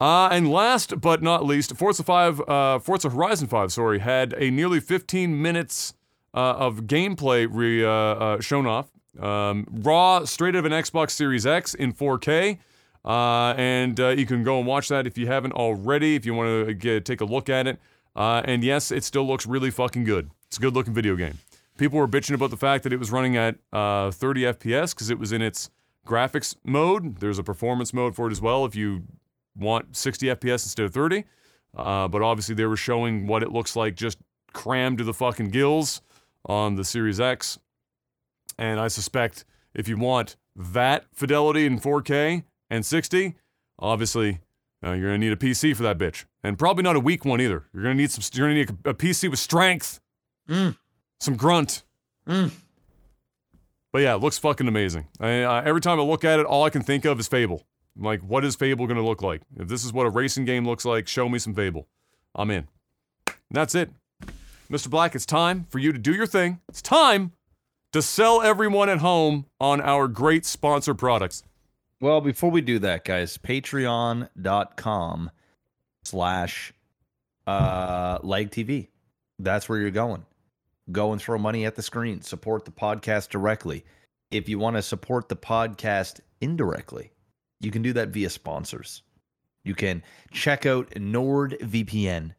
Uh, and last but not least, Forza 5, uh, Forza Horizon 5, sorry, had a nearly 15 minutes uh, of gameplay re, uh, uh, shown off. Um, raw, straight out of an Xbox Series X in 4K. Uh, and uh, you can go and watch that if you haven't already, if you want to get, take a look at it. Uh, and yes, it still looks really fucking good. It's a good looking video game. People were bitching about the fact that it was running at uh, 30 FPS because it was in its graphics mode. There's a performance mode for it as well if you want 60 FPS instead of 30. Uh, but obviously, they were showing what it looks like just crammed to the fucking gills on the Series X. And I suspect if you want that fidelity in 4K and 60, obviously uh, you're gonna need a PC for that bitch, and probably not a weak one either. You're gonna need some. You're gonna need a, a PC with strength, Mm. some grunt. Mm. But yeah, it looks fucking amazing. I, uh, every time I look at it, all I can think of is Fable. I'm like, what is Fable gonna look like? If this is what a racing game looks like, show me some Fable. I'm in. And that's it, Mr. Black. It's time for you to do your thing. It's time to sell everyone at home on our great sponsor products. Well, before we do that, guys, patreon.com slash uh leg TV. That's where you're going. Go and throw money at the screen. Support the podcast directly. If you want to support the podcast indirectly, you can do that via sponsors. You can check out NordVPN,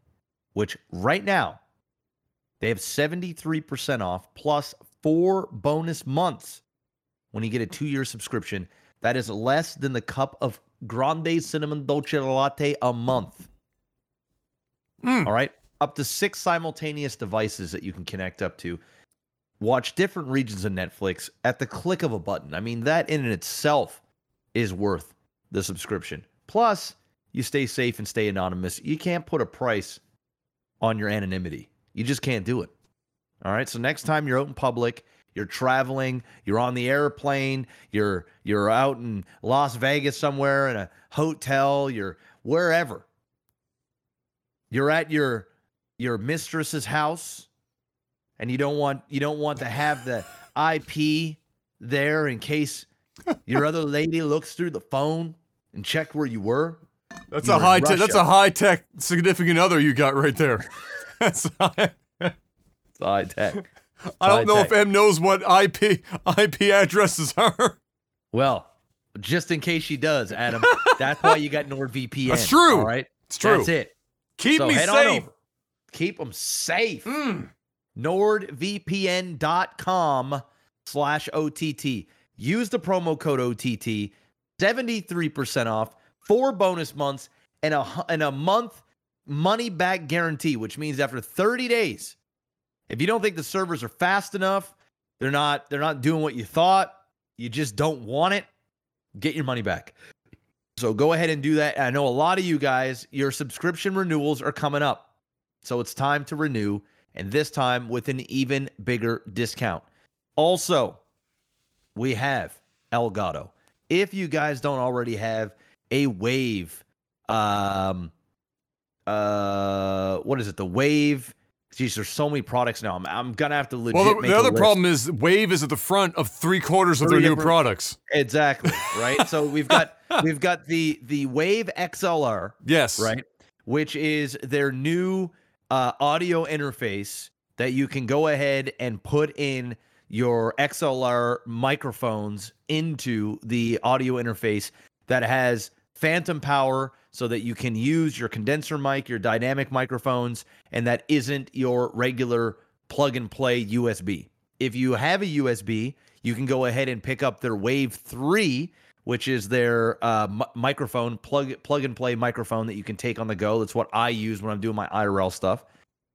which right now they have 73% off plus four bonus months when you get a two year subscription. That is less than the cup of grande cinnamon dolce latte a month. Mm. All right. Up to six simultaneous devices that you can connect up to. Watch different regions of Netflix at the click of a button. I mean, that in and itself is worth the subscription. Plus, you stay safe and stay anonymous. You can't put a price on your anonymity. You just can't do it. All right. So next time you're out in public, you're traveling, you're on the airplane, you're you're out in Las Vegas somewhere in a hotel, you're wherever. You're at your your mistress's house and you don't want you don't want to have the IP there in case your other lady looks through the phone and check where you were. That's You a were high. Te- that's a high tech significant other you got right there. that's high. High tech. I don't know if. M knows what IP IP addresses are. Well, Just in case she does, Adam. That's why you got NordVPN. That's true. All right. It's true. That's it. Keep so me safe. Keep them safe. Mm. NordVPN.com slash OTT. Use the promo code OTT. 73% off, four bonus months, and a, and a month money back guarantee, which means after 30 days, if you don't think the servers are fast enough, they're not they're not doing what you thought, you just don't want it, get your money back. So go ahead and do that. I know a lot of you guys, your subscription renewals are coming up. So it's time to renew, and this time with an even bigger discount. Also, we have Elgato. If you guys don't already have a Wave, um, uh, what is it? The Wave. Geez, there's so many products now. I'm, I'm gonna have to legit. Well, the, make the other problem is Wave is at the front of three quarters of their new products. exactly right. so we've got we've got the the Wave XLR, Yes. right? Which is their new uh, audio interface that you can go ahead and put in your XLR microphones into the audio interface that has phantom power so that you can use your condenser mic, your dynamic microphones, and that isn't your regular plug and play USB. If you have a USB, you can go ahead and pick up their Wave 3, which is their uh, mi- microphone, plug plug and play microphone that you can take on the go. That's what I use when I'm doing my IRL stuff.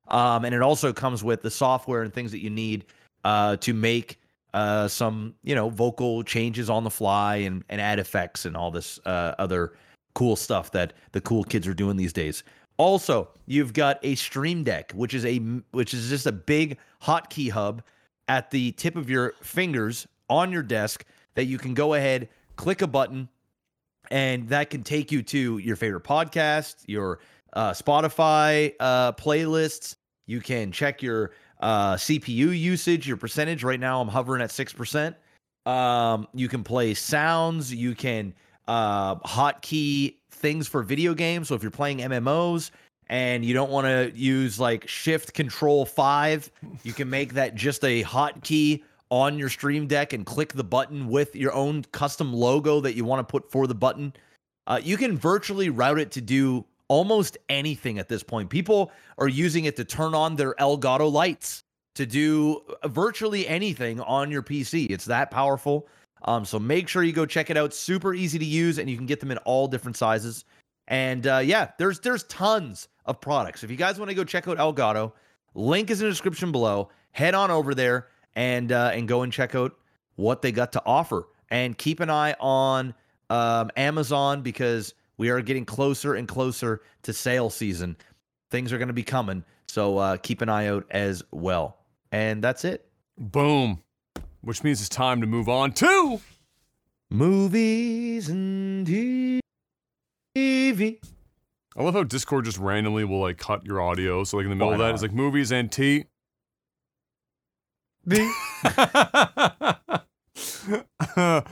Um, and it also comes with the software and things that you need uh, to make uh, some, you know, vocal changes on the fly and, and add effects and all this uh, other cool stuff that the cool kids are doing these days. Also, you've got a Stream Deck, which is a which is just a big hotkey hub at the tip of your fingers on your desk that you can go ahead, click a button, and that can take you to your favorite podcast, your uh, Spotify uh, playlists. You can check your uh, CPU usage, your percentage. Right now, I'm hovering at six percent. Um, you can play sounds. You can uh, hotkey things for video games. So if you're playing MMOs and you don't want to use like Shift Control Five, you can make that just a hotkey on your Stream Deck and click the button with your own custom logo that you want to put for the button. Uh, you can virtually route it to do almost anything at this point. People are using it to turn on their Elgato lights to do virtually anything on your PC. It's that powerful. Um, so make sure you go check it out. Super easy to use, and you can get them in all different sizes. And uh, yeah, there's there's tons of products. If you guys want to go check out Elgato, link is in the description below. Head on over there and uh, and go and check out what they got to offer. And keep an eye on um, Amazon because we are getting closer and closer to sale season. Things are going to be coming, so uh, keep an eye out as well. And that's it. Boom. Which means it's time to move on to. Movies and TV. I love how Discord just randomly will like cut your audio. So like in the middle Why of that, not? it's like movies and tea.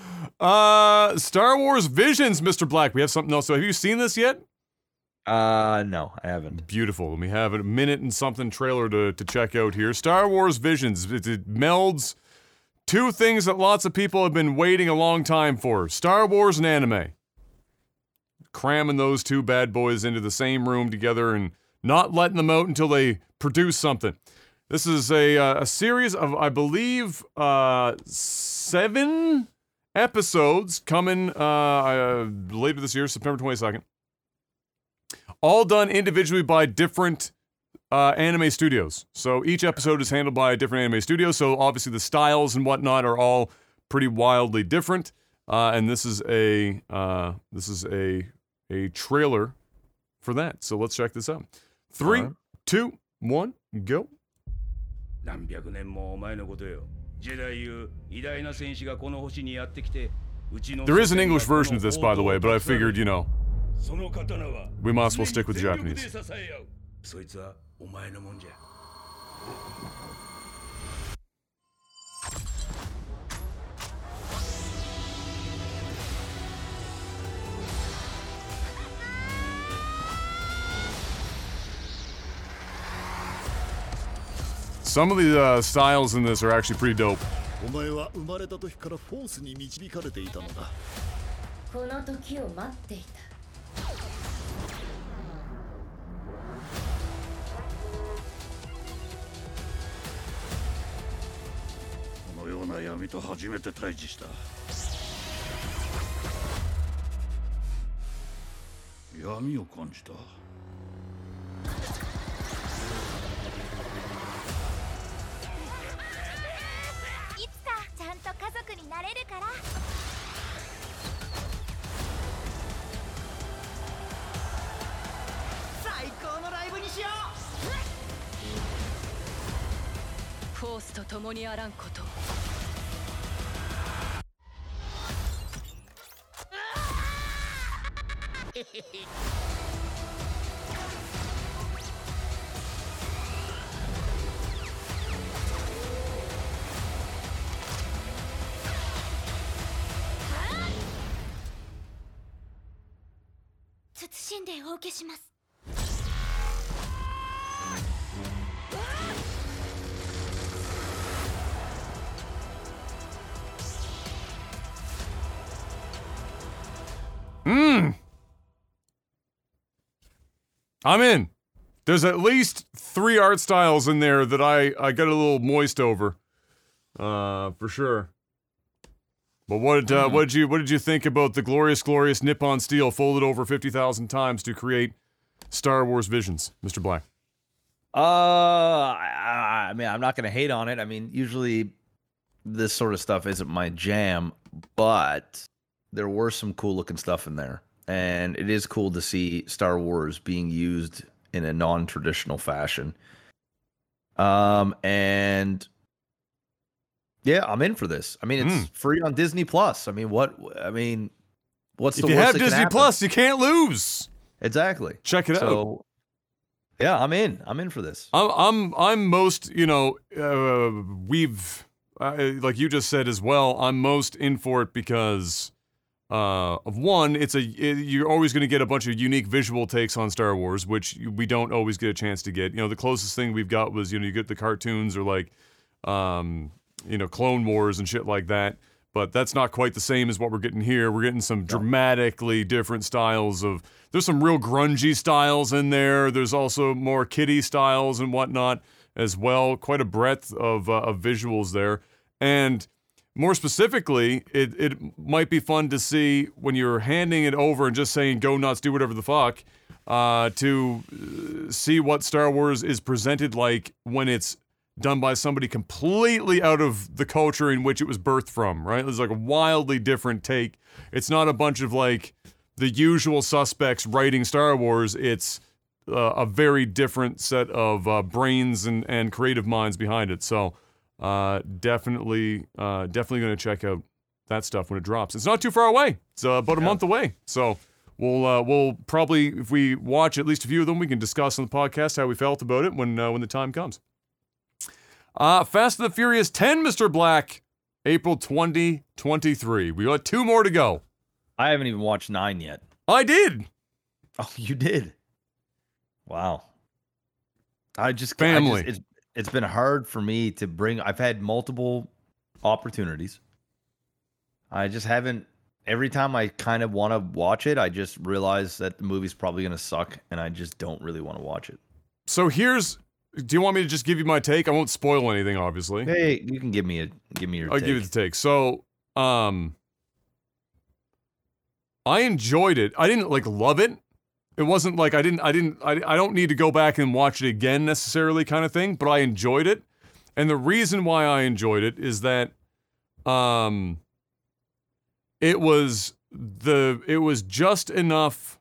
uh, Star Wars Visions, Mr. Black. We have something else. So have you seen this yet? Uh, no, I haven't. Beautiful. We have a minute and something trailer to, to check out here. Star Wars Visions. It, it melds two things that lots of people have been waiting a long time for Star Wars and anime. Cramming those two bad boys into the same room together and not letting them out until they produce something. This is a, uh, a series of, I believe, uh, seven episodes coming uh, uh, later this year, September 22nd all done individually by different uh, anime studios. So each episode is handled by a different anime studio. So obviously the styles and whatnot are all pretty wildly different. Uh, and this is a uh, this is a a trailer for that. So let's check this out. Three, two, one, go. 何百年も前のことよジェダイいう偉大な戦士がこの星にやってきてうちの There is an English version of this, by the way, but I figured, you know, その刀は We might as well stick with 常に Japanese. 全力で支え合うそいつはお前のもんじゃ Some of the uh, styles in this are actually pretty dope. お前は生まれた時からフォースに導かれていたのだ。この時を待っていた。このような闇と初めて対峙した。闇を感じたゃんと家族になれるから。最高のライブにしよフォースと共にあらんこと。謹 んでお受けしますMmm. I'm in. There's at least three art styles in there that I, I got a little moist over. Uh, for sure. But what uh, what did you what did you think about the glorious glorious Nippon steel folded over fifty thousand times to create Star Wars visions, Mr. Black? Uh, I, I mean, I'm not gonna hate on it. I mean, usually this sort of stuff isn't my jam, but there were some cool looking stuff in there, and it is cool to see Star Wars being used in a non-traditional fashion. Um, and yeah, I'm in for this. I mean, it's free on Disney Plus. I mean, what? I mean, what's If the you worst have that can Disney? Plus, you can't lose. Exactly. Check it out. So, yeah, I'm in. I'm in for this. I'm I'm I'm most you know uh, we've uh, like you just said as well. I'm most in for it because uh, of one, it's a it, you're always going to get a bunch of unique visual takes on Star Wars, which we don't always get a chance to get. You know, the closest thing we've got was you know you get the cartoons or like um, you know Clone Wars and shit like that. But that's not quite the same as what we're getting here. We're getting some dramatically different styles of. There's some real grungy styles in there. There's also more kiddie styles and whatnot as well. Quite a breadth of uh, of visuals there, and more specifically, it it might be fun to see when you're handing it over and just saying "Go nuts, do whatever the fuck," uh, to uh, see what Star Wars is presented like when it's done by somebody completely out of the culture in which it was birthed from, right? It's like a wildly different take. It's not a bunch of like the usual suspects writing Star Wars. It's uh, a very different set of uh, brains and, and creative minds behind it. So uh, definitely, uh, definitely going to check out that stuff when it drops. It's not too far away. It's uh, about a month away. So we'll uh, we'll probably, if we watch at least a few of them, we can discuss on the podcast how we felt about it when uh, when the time comes. Uh, Fast and the Furious 10, Mr. Black, April 2023. We got two more to go. I haven't even watched nine yet. I did. Oh, you did. Wow. I just I just- Family. it's it's been hard for me to bring. I've had multiple opportunities. I just haven't. Every time I kind of want to watch it, I just realize that the movie's probably gonna suck, and I just don't really want to watch it. So here's. Do you want me to just give you my take? I won't spoil anything, obviously. Hey, you can give me a give me your. I'll take. give you the take. So, um, I enjoyed it. I didn't like love it. It wasn't like I didn't. I didn't. I, I don't need to go back and watch it again necessarily, kind of thing. But I enjoyed it, and the reason why I enjoyed it is that, um, it was the. It was just enough.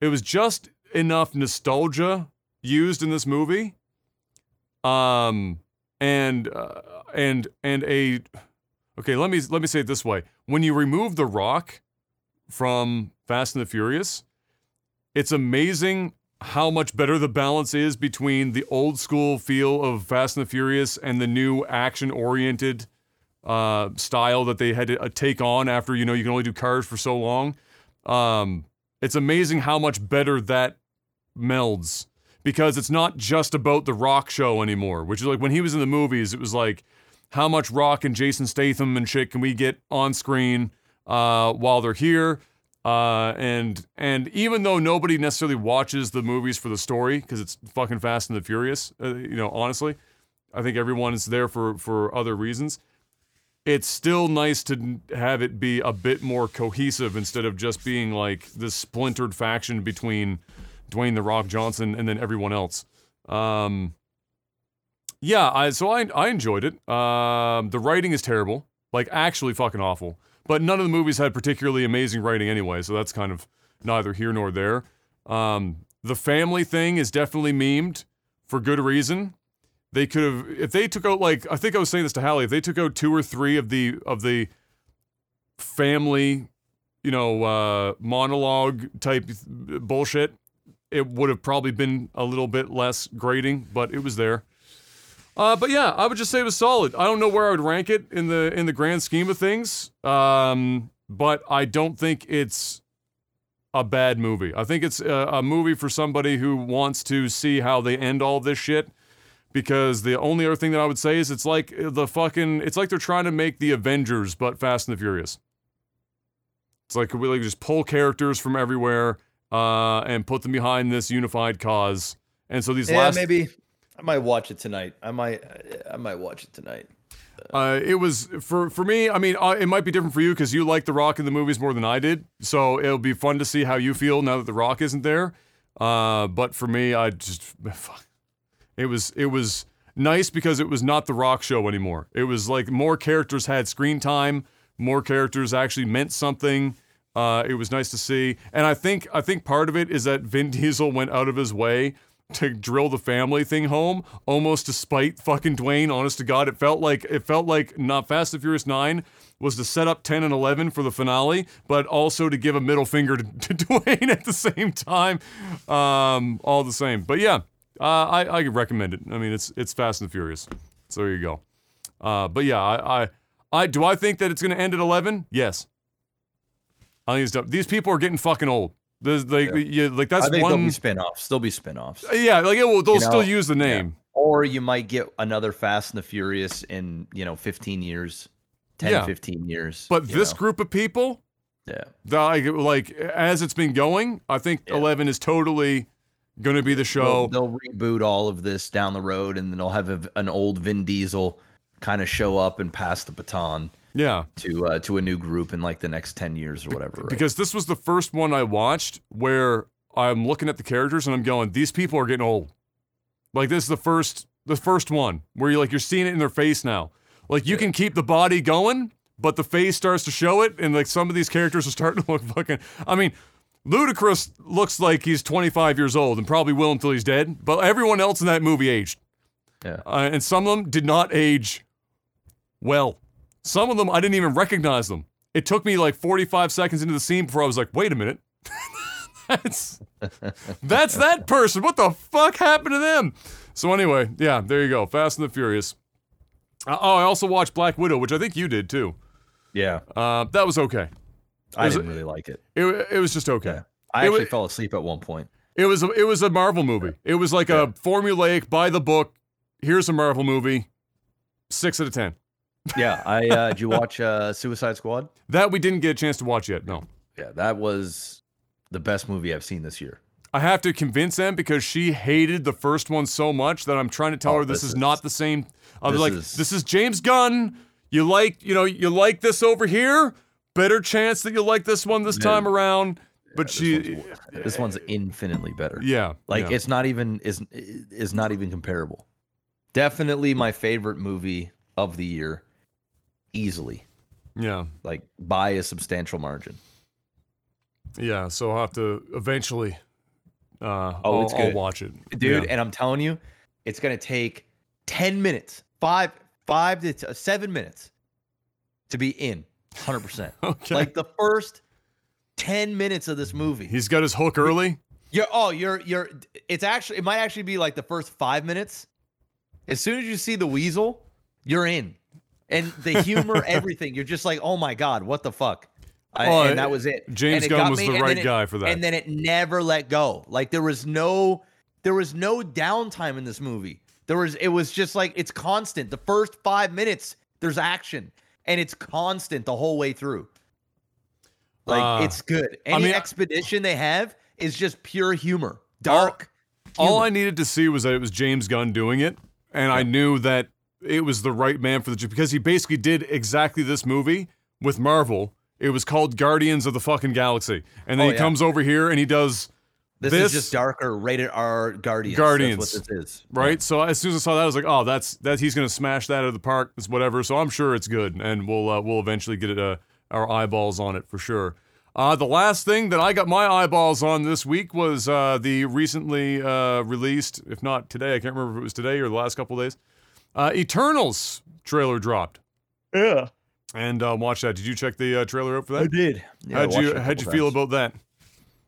It was just enough nostalgia used in this movie. Um, and uh, and and a okay let me let me say it this way when you remove the rock from fast and the furious it's amazing how much better the balance is between the old school feel of fast and the furious and the new action oriented uh, style that they had to uh, take on after you know you can only do cars for so long um, it's amazing how much better that melds because it's not just about the rock show anymore which is like when he was in the movies it was like how much rock and jason statham and shit can we get on screen uh, while they're here. Uh, and and even though nobody necessarily watches the movies for the story because it's fucking Fast and the Furious, uh, you know, honestly, I think everyone is there for for other reasons. It's still nice to have it be a bit more cohesive instead of just being like this splintered faction between Dwayne the Rock Johnson and then everyone else. Um, yeah, I so I I enjoyed it. Um, the writing is terrible, like actually fucking awful. But none of the movies had particularly amazing writing anyway, so that's kind of neither here nor there. Um, the family thing is definitely memed for good reason. They could have if they took out like I think I was saying this to Hallie, if they took out two or three of the of the family, you know, uh, monologue type bullshit, it would have probably been a little bit less grating, but it was there. Uh, but yeah, I would just say it was solid. I don't know where I would rank it in the in the grand scheme of things, um, but I don't think it's a bad movie. I think it's a, a movie for somebody who wants to see how they end all this shit. Because the only other thing that I would say is it's like the fucking it's like they're trying to make the Avengers but Fast and the Furious. It's like we like just pull characters from everywhere uh, and put them behind this unified cause. And so these Yeah, last maybe I might watch it tonight. I might I might watch it tonight. Uh, it was for for me. I mean, uh, it might be different for you because you like The Rock in the movies more than I did. So it'll be fun to see how you feel now that The Rock isn't there. Uh, but for me, I just fuck. It was it was nice because it was not The Rock show anymore. It was like more characters had screen time. More characters actually meant something. Uh, it was nice to see, and I think I think part of it is that Vin Diesel went out of his way to drill the family thing home, almost despite fucking Dwayne. Honest to God, it felt like it felt like not Fast and Furious Nine was to set up ten and eleven for the finale, but also to give a middle finger to, to Dwayne at the same time. Um, all the same, but yeah, uh, I I recommend it. I mean, it's it's Fast and Furious, so there you go. Uh, but yeah, I, I I do I think that it's gonna end at eleven? Yes. I think it's dumb. These people are getting fucking old. There's like, yeah. like that's I think one. there'll be spin-offs. Still be spin-offs. Yeah, like it will, they'll You still know, use the name. Or you might get another Fast and the Furious in, you know, 15 years, 10, Yeah. 15 years. But this know? group of people, yeah. like, like as it's been going, I think Yeah. Eleven is totally going to be the They'll, show. they'll reboot all of this down the road and then they'll have a, an old Vin Diesel kind of show up and pass the baton yeah, to uh, to a new group in like the next 10 years or whatever. Right? because this was the first one I watched where I'm looking at the characters and I'm going, these people are getting old. Like this is the first, the first one where you like you're seeing it in their face now. Like you can keep the body going, but the face starts to show it, and like some of these characters are starting to look fucking. I mean, Ludacris looks like he's 25 years old and probably will until he's dead, but everyone else in that movie aged. Yeah. Uh, and some of them did not age well. Some of them I didn't even recognize them. It took me like 45 seconds into the scene before I was like, wait a minute. that's that's that person. What the fuck happened to them? So anyway, yeah, there you go. Fast and the Furious. Uh, oh, I also watched Black Widow, which I think you did too. yeah. Uh, that was okay. I Was didn't really like it. It, it was just okay. Yeah. I It actually wa- fell asleep at one point. It was a, it was a Marvel movie. It was like a formulaic by the book. Here's a Marvel movie. Six out of ten. Yeah. I uh, did you watch uh, Suicide Squad? That we didn't get a chance to watch yet. No, Yeah, that was the best movie I've seen this year. I have to convince them because she hated the first one so much that I'm trying to tell Oh, her this, this is, is- not the same. I was like, is- this is James Gunn. You like, you know, you like this over here. Better chance that you like this one this Yeah. time around. But This she, one's, this one's infinitely better. yeah, Like yeah. it's not even is is not even comparable. Definitely my favorite movie of the year, easily, yeah, like by a substantial margin. yeah. So I'll have to eventually. Uh, Oh, I'll, it's I'll good. watch it, dude. Yeah. And I'm telling you, it's gonna take ten minutes, five, five to t- seven minutes, to be in, hundred percent. Okay. Like the first ten minutes of this movie. He's got his hook early. You're oh, you're you're. It's actually it might actually be like the first five minutes. As soon as you see the weasel, you're in, and the humor, everything. You're just like, oh my god, what the fuck. I, Oh, and that was it. James it Gunn was me, the right it- guy for that. And then it never let go. Like there was no, there was no downtime in this movie. There was, it was just like it's constant. The first five minutes, there's action, and it's constant the whole way through. Like Uh, it's good. Any mean- expedition they have is just pure humor, dark. All I needed to see was that it was James Gunn doing it, and I knew that it was the right man for the job because he basically did exactly this movie with Marvel. It was called Guardians of the fucking Galaxy, and then Oh, he yeah. comes over here and he does this, this- is just darker, rated R Guardians. Guardians. That's what this is. right. So as soon as I saw that, I was like, "Oh, that's that he's gonna smash that out of the park." It's whatever. So I'm sure it's good, and we'll uh, we'll eventually get it, uh, our eyeballs on it for sure. Uh, the last thing that I got my eyeballs on this week was uh, the recently uh, released, if not today, I can't remember if it was today or the last couple days. Uh, Eternals trailer dropped, Yeah, and uh, watch that. Did you check the uh, trailer out for that? I did. Yeah, how'd watched you how'd you couple feel about that?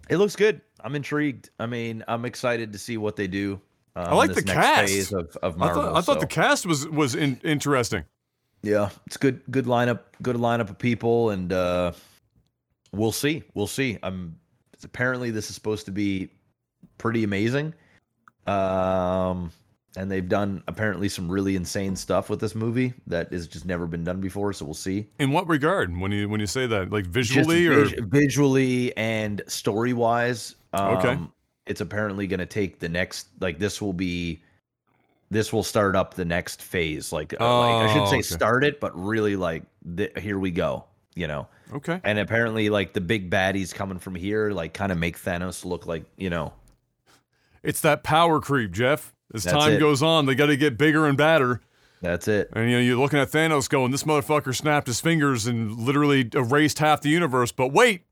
It looks good. I'm intrigued. I mean, I'm excited to see what they do. Uh, I like the next cast. phase of, of I Marvel. thought I thought so- the cast was was in, interesting. Yeah, it's good. Good lineup. Good lineup of people, and uh, we'll see. We'll see. I'm. Apparently, this is supposed to be pretty amazing. Um, and they've done apparently some really insane stuff with this movie that has just never been done before. So we'll see. In what regard? When you when you say that, like visually or vis- visually and story wise. Um, Okay. It's apparently going to take the next. Like this will be. This will start up the next phase. Like, uh, like I should Oh, say okay. start it, but really like th- here we go. You know. okay. And apparently, like the big baddies coming from here, like kind of make Thanos look like you know. It's that power creep, Jeff. As That's time it. goes on, they got to get bigger and badder. That's it. And you know, you're looking at Thanos going, "This motherfucker snapped his fingers and literally erased half the universe." But wait,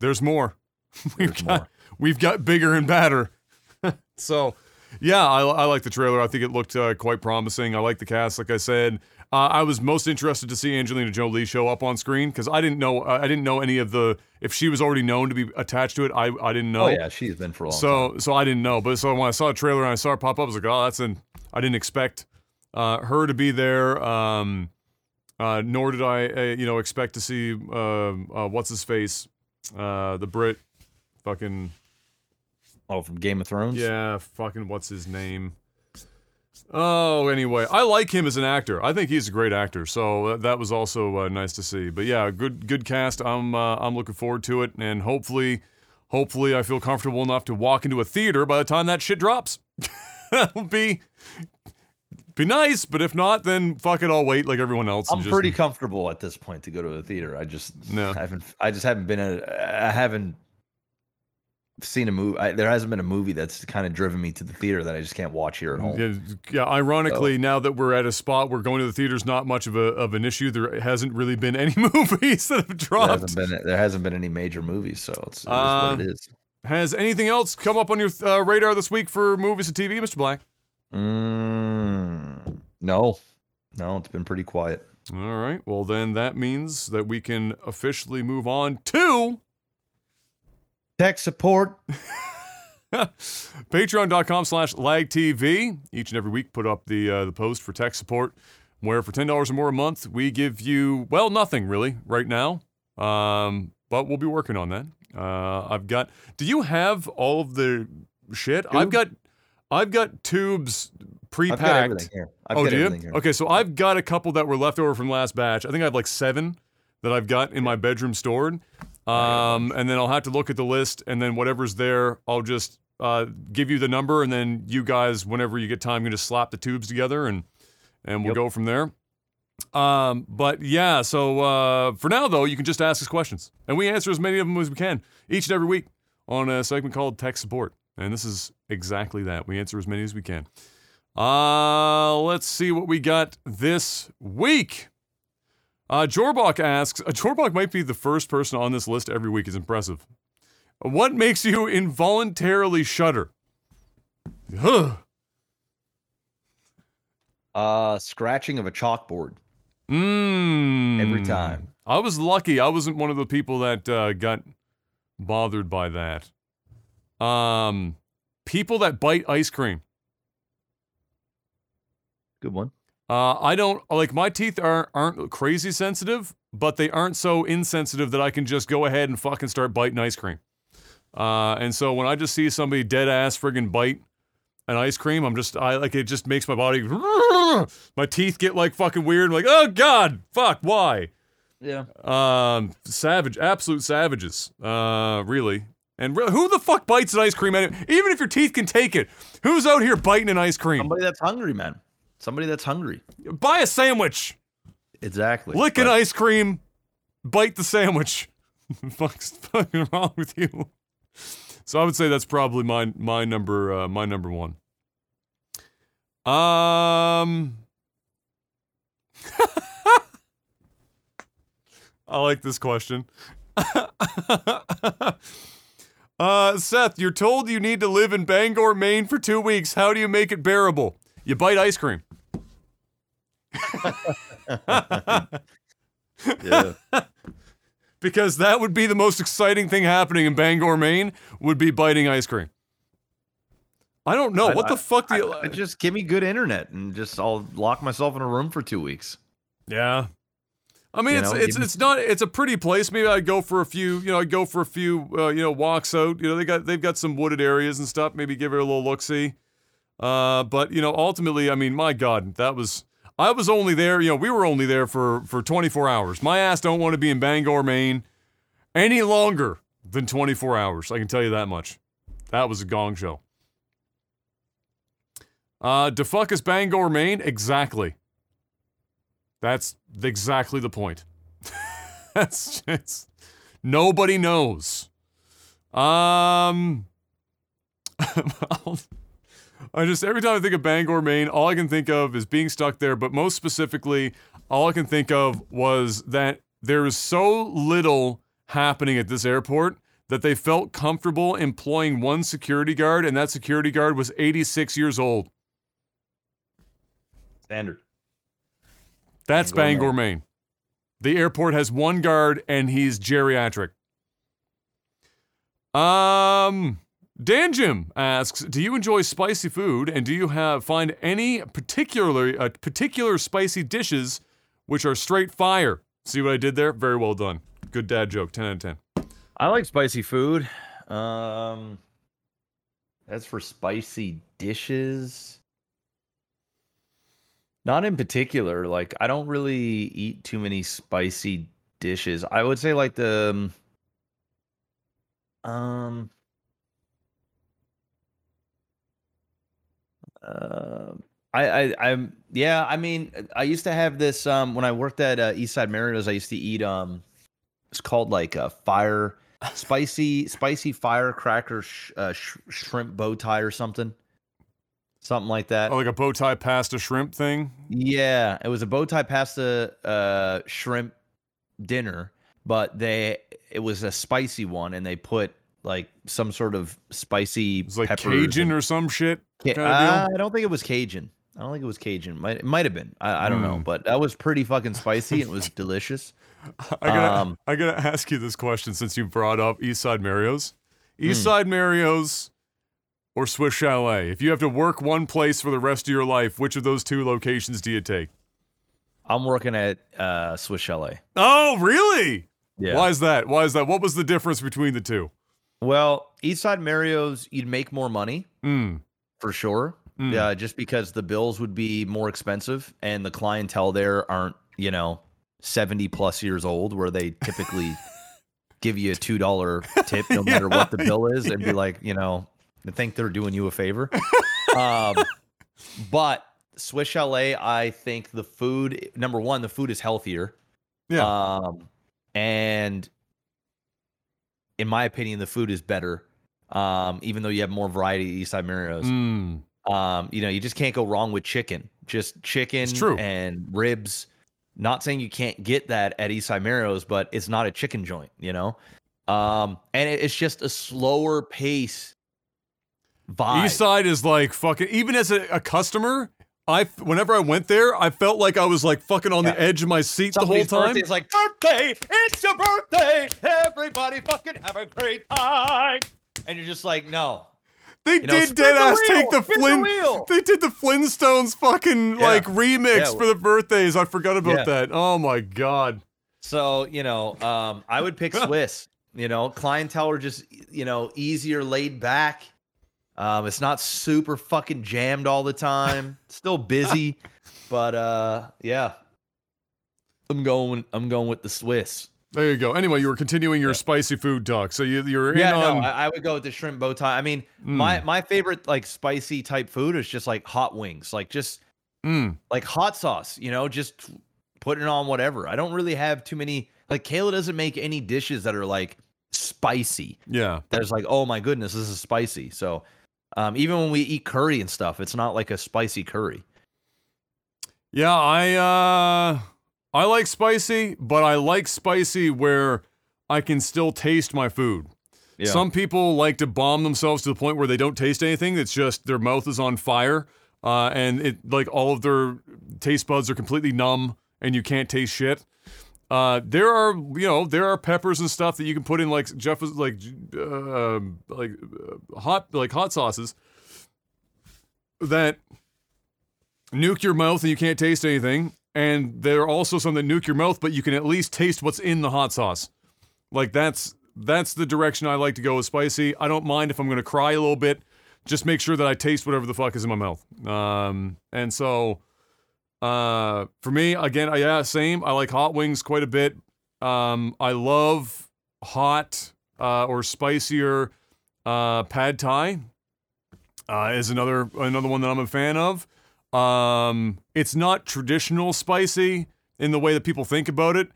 there's more. we've There's got more. we've got bigger and badder. so, yeah, I, I like the trailer. I think it looked uh, quite promising. I like the cast, like I said. Uh, I was most interested to see Angelina Jolie show up on screen because I didn't know uh, I didn't know any of the if she was already known to be attached to it. I I didn't know. Oh yeah, she's been for a long time. So so I didn't know, but so when I saw a trailer and I saw her pop up, I was like, oh, that's an. I didn't expect uh, her to be there. Um, uh, nor did I, uh, you know, expect to see uh, what's his face, uh, the Brit, fucking Oh, from Game of Thrones. yeah, fucking what's his name. Oh, anyway, I like him as an actor. I think he's a great actor. So uh, that was also uh, nice to see. But yeah, good good cast. I'm uh, I'm looking forward to it, and hopefully, hopefully, I feel comfortable enough to walk into a theater by the time that shit drops. That'll be be nice. But if not, then fuck it. I'll wait like everyone else. I'm just, pretty comfortable at this point to go to a theater. I just No. I haven't. I just haven't been. A, I haven't seen a movie. I, there hasn't been a movie that's kind of driven me to the theater that I just can't watch here at home. Yeah, yeah. Ironically, now that we're at a spot where going to the theater's not much of a of an issue, there hasn't really been any movies that have There dropped. hasn't been. There hasn't been any major movies, so it's, it is Uh, what it is. Has anything else come up on your uh, radar this week for movies and TV, Mr. Black? Mm, no, no, it's been pretty quiet. All right. Well, then that means that we can officially move on to Tech support. patreon.com slash lagtv. Each and every week, put up the uh, the post for tech support, where for $10 or more a month, we give you, well, nothing really right now. Um, but we'll be working on that. Uh, I've got, do you have all of the shit? I've got, I've got tubes pre-packed. I've got everything here. I've oh, got do you? here. Okay, so I've got a couple that were left over from last batch. I think I have like seven that I've got in my bedroom stored. Um, and then I'll have to look at the list, and then whatever's there, I'll just uh, give you the number, and then you guys, whenever you get time, you can just slap the tubes together, and and we'll Yep. go from there. Um, but yeah, so uh, for now though, you can just ask us questions, and we answer as many of them as we can each and every week on a segment called Tech Support, and this is exactly that. We answer as many as we can. Uh, let's see what we got this week. Uh, Jorbach asks, uh, Jorbach might be the first person on this list every week. Is impressive. What makes you involuntarily shudder? Huh. Uh, scratching of a chalkboard. Mm. Every time. I was lucky. I wasn't one of the people that uh, got bothered by that. Um, people that bite ice cream. Good one. Uh, I don't like my teeth are aren't crazy sensitive, but they aren't so insensitive that I can just go ahead and fucking start biting ice cream. Uh, and so when I just see somebody dead ass friggin' bite an ice cream, I'm just I like it just makes my body my teeth get like fucking weird. I'm like, oh god, fuck, why? Yeah. Um, savage, absolute savages. Uh, really. And re- who the fuck bites an ice cream? Anyway? Even if your teeth can take it, who's out here biting an ice cream? Somebody that's hungry, man. Somebody that's hungry. Buy a sandwich, Exactly. lick an ice cream, bite the sandwich. Fuck's fucking wrong with you? So I would say that's probably my my number uh, my number one. Um, I like this question. uh, Seth, you're told you need to live in Bangor, Maine for two weeks. How do you make it bearable? You bite ice cream. Yeah. because that would be the most exciting thing happening in Bangor, Maine, would be biting ice cream. I don't know. I- what the fuck do you. I- just give me good internet and just I'll lock myself in a room for two weeks. yeah. I mean, You it's know, it's it's not it's a pretty place. Maybe I'd go for a few, you know, I'd go for a few, uh, you know, walks out. You know, they got they've got some wooded areas and stuff. Maybe give it a little look see. Uh, but you know, ultimately, I mean, my God, that was I was only there. You know, we were only there for for 24 hours. My ass don't want to be in Bangor, Maine, any longer than 24 hours. I can tell you that much. That was a gong show. Uh, fuck is Bangor, Maine? Exactly. That's exactly the point. That's just nobody knows. Um, I just every time I think of Bangor, Maine, all I can think of is being stuck there. But most specifically, all I can think of was that there is so little happening at this airport that they felt comfortable employing one security guard, and that security guard was 86 years old. Standard. That's Bangor, Bangor, Maine. The airport has one guard and he's geriatric. Um Dan Jim asks, "Do you enjoy spicy food and do you have find any particularly uh, particular spicy dishes which are straight fire?" See what I did there? Very well done. Good dad joke. 10 out of 10. I like spicy food. Um as for spicy dishes, not in particular. Like I don't really eat too many spicy dishes. I would say like the um uh, I, I I'm yeah, I mean I used to have this um when I worked at uh, Eastside Mario's I used to eat um it's called like a fire spicy spicy firecracker sh- uh, sh- shrimp bow tie or something something like that Oh, like a bow tie pasta shrimp thing? yeah it was a bow tie pasta uh shrimp dinner but they it was a spicy one and they put like some sort of spicy It's like Cajun and- or some shit. Ca- uh, I don't think it was Cajun. I don't think it was Cajun. Might it might have been. I, I don't know, Hmm. but that was pretty fucking spicy. and It was delicious. I gotta, Um, I gotta ask you this question since you brought up Eastside Mario's. Hmm. Eastside Mario's or Swiss Chalet? If you have to work one place for the rest of your life, which of those two locations do you take? I'm working at uh, Swiss Chalet. Oh, really? Yeah. Why is that? Why is that? What was the difference between the two? Well, Eastside Mario's, you'd make more money Mm. for sure. Mm. Yeah, just because the bills would be more expensive and the clientele there aren't, you know, 70 plus years old where they typically give you a $2 tip no matter what the bill is and be like, you know, they think they're doing you a favor. um, but Swiss Chalet, I think the food, number one, the food is healthier. Yeah. Um, and in my opinion, the food is better. Um, even though you have more variety at Eastside Mario's. Mm. Um, you know, you just can't go wrong with chicken. Just chicken true. and ribs. Not saying you can't get that at Eastside Mario's, but it's not a chicken joint, you know? Um, and it- it's just a slower pace vibe. Eastside is like fucking. Even as a, a customer, I whenever I went there, I felt like I was like fucking on the edge of my seat Somebody's the whole time. is like birthday, it's your birthday, everybody fucking have a great time. And you're just like, no. They You did dead the ass wheel, take the spin the Flint. They did the Flintstones fucking Yeah. like remix Yeah. for the birthdays. I forgot about Yeah. that. Oh my god. So, you know, um, I would pick Swiss. you know, clientele are just, you know, easier, laid back. Um, it's not super fucking jammed all the time. Still busy, but uh, yeah. I'm going. I'm going with the Swiss. There you go. Anyway, you were continuing your spicy food talk. So you you're in Yeah, on no, I, I would go with the shrimp bow tie. I mean, my my favorite like spicy type food is just like hot wings, like just Mm, like hot sauce. You know, just putting on whatever. I don't really have too many. Like Kayla doesn't make any dishes that are like spicy. yeah. That's like, oh my goodness, this is spicy. So, um, even when we eat curry and stuff, it's not like a spicy curry. Yeah, I uh I like spicy, but I like spicy where I can still taste my food. Yeah. Some people like to bomb themselves to the point where they don't taste anything. It's just their mouth is on fire, uh, and it like all of their taste buds are completely numb, and you can't taste shit. Uh, there are you know there are peppers and stuff that you can put in like Jeff was like uh, like hot like hot sauces that nuke your mouth and you can't taste anything. And there are also some that nuke your mouth, but you can at least taste what's in the hot sauce. Like that's that's the direction I like to go with spicy. I don't mind if I'm gonna cry a little bit. Just make sure that I taste whatever the fuck is in my mouth. Um, and so uh, for me, again, yeah, same. I like hot wings quite a bit. Um, I love hot uh, or spicier uh, pad thai. Uh, is another another one that I'm a fan of. Um, it's not traditional spicy in the way that people think about it,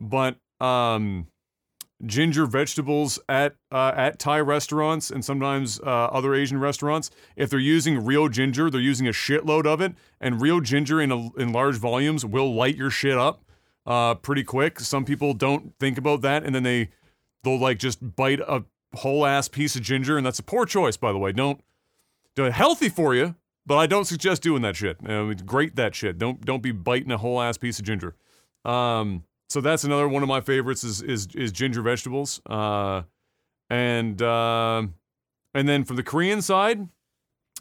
but um, ginger vegetables at uh, at Thai restaurants and sometimes uh, other Asian restaurants, if they're using real ginger, they're using a shitload of it, and real ginger in a, in large volumes will light your shit up uh, pretty quick. Some people don't think about that, and then they they'll like just bite a whole ass piece of ginger, and that's a poor choice, by the way. Don't do it healthy for you, but I don't suggest doing that shit. I grate that shit. Don't don't be biting a whole ass piece of ginger. Um, so that's another one of my favorites is is is ginger vegetables. Uh, and uh, and then from the Korean side,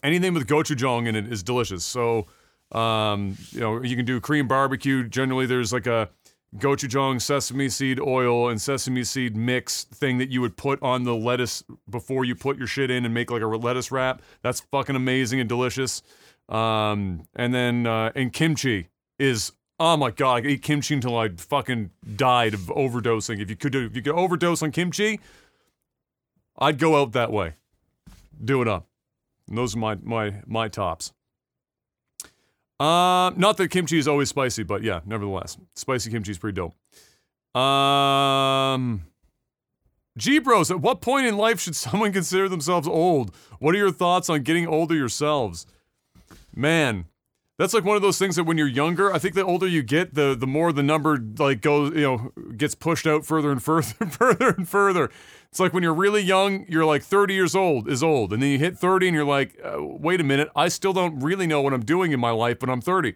anything with gochujang in it is delicious. So um, you know you can do Korean barbecue. Generally, there's like a gochujang sesame seed oil and sesame seed mix thing that you would put on the lettuce before you put your shit in and make like a lettuce wrap. That's fucking amazing and delicious. Um, and then uh, and kimchi is oh my god, I eat kimchi until I fucking died of overdosing. If you could do, if you could overdose on kimchi, I'd go out that way. Do it up. And those are my my my tops. Uh, not that kimchi is always spicy, but yeah, nevertheless, spicy kimchi is pretty dope. Um, G Bros, at what point in life should someone consider themselves old? What are your thoughts on getting older yourselves? Man, that's like one of those things that when you're younger, I think the older you get, the the more the number like goes, you know, gets pushed out further and further and further and further. It's like when you're really young, you're like 30 years old is old, and then you hit 30 and you're like, uh, wait a minute, I still don't really know what I'm doing in my life, but I'm 30.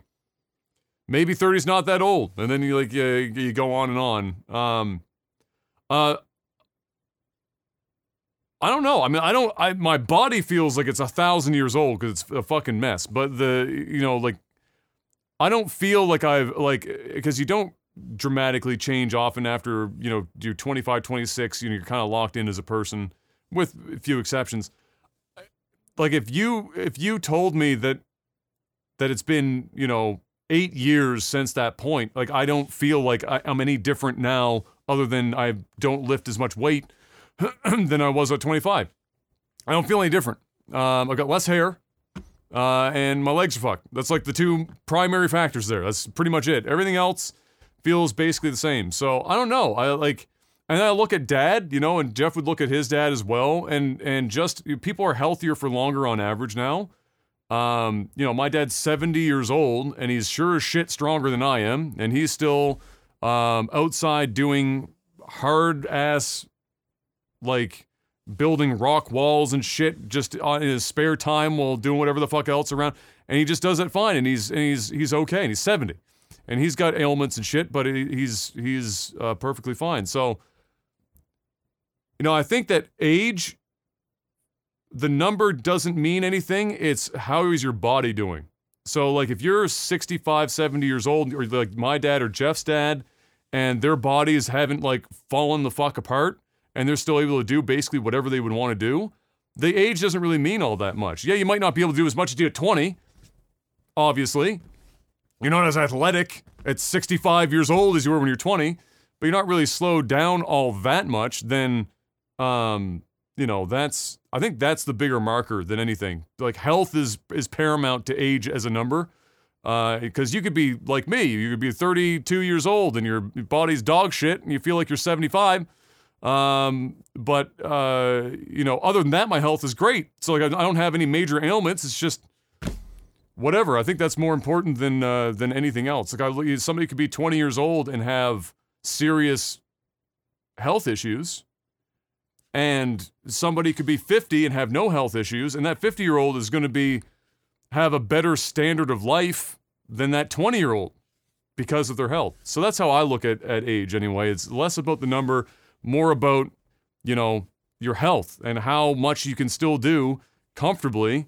Maybe 30 is not that old, and then you like you, you go on and on. Um, uh, I don't know. I mean, I don't. I my body feels like it's a thousand years old because it's a fucking mess. But the you know like, I don't feel like I've like because you don't dramatically change often after you know you're 25 26 you know you're kind of locked in as a person with a few exceptions like if you if you told me that that it's been you know eight years since that point like i don't feel like I, i'm any different now other than i don't lift as much weight than i was at 25 i don't feel any different um, i've got less hair uh, and my legs are fucked that's like the two primary factors there that's pretty much it everything else feels basically the same. So I don't know. I like, and I look at dad, you know, and Jeff would look at his dad as well, and and just people are healthier for longer on average now. Um, you know, my dad's 70 years old, and he's sure as shit stronger than I am, and he's still um, outside doing hard ass, like building rock walls and shit, just on in his spare time while doing whatever the fuck else around, and he just does it fine, and he's and he's he's okay, and he's 70 and he's got ailments and shit, but he's he's uh, perfectly fine. So, you know, I think that age, the number doesn't mean anything. It's how is your body doing. So, like, if you're 65, 70 years old, or like my dad or Jeff's dad, and their bodies haven't like fallen the fuck apart, and they're still able to do basically whatever they would want to do, the age doesn't really mean all that much. Yeah, you might not be able to do as much as you did at 20, obviously, you're not as athletic at 65 years old as you were when you're 20, but you're not really slowed down all that much, then, um, you know, that's I think that's the bigger marker than anything. Like health is is paramount to age as a number. Because you could be like me, you could be 32 years old and your body's dog shit, and you feel like you're 75. Um, but uh, you know, other than that, my health is great. So like, I don't have any major ailments. It's just whatever. I think that's more important than uh, than anything else. Like, I, somebody could be 20 years old and have serious health issues, and somebody could be 50 and have no health issues, and that 50 year old is going to be have a better standard of life than that 20 year old because of their health. So that's how I look at, at age anyway. It's less about the number, more about, you know, your health and how much you can still do comfortably.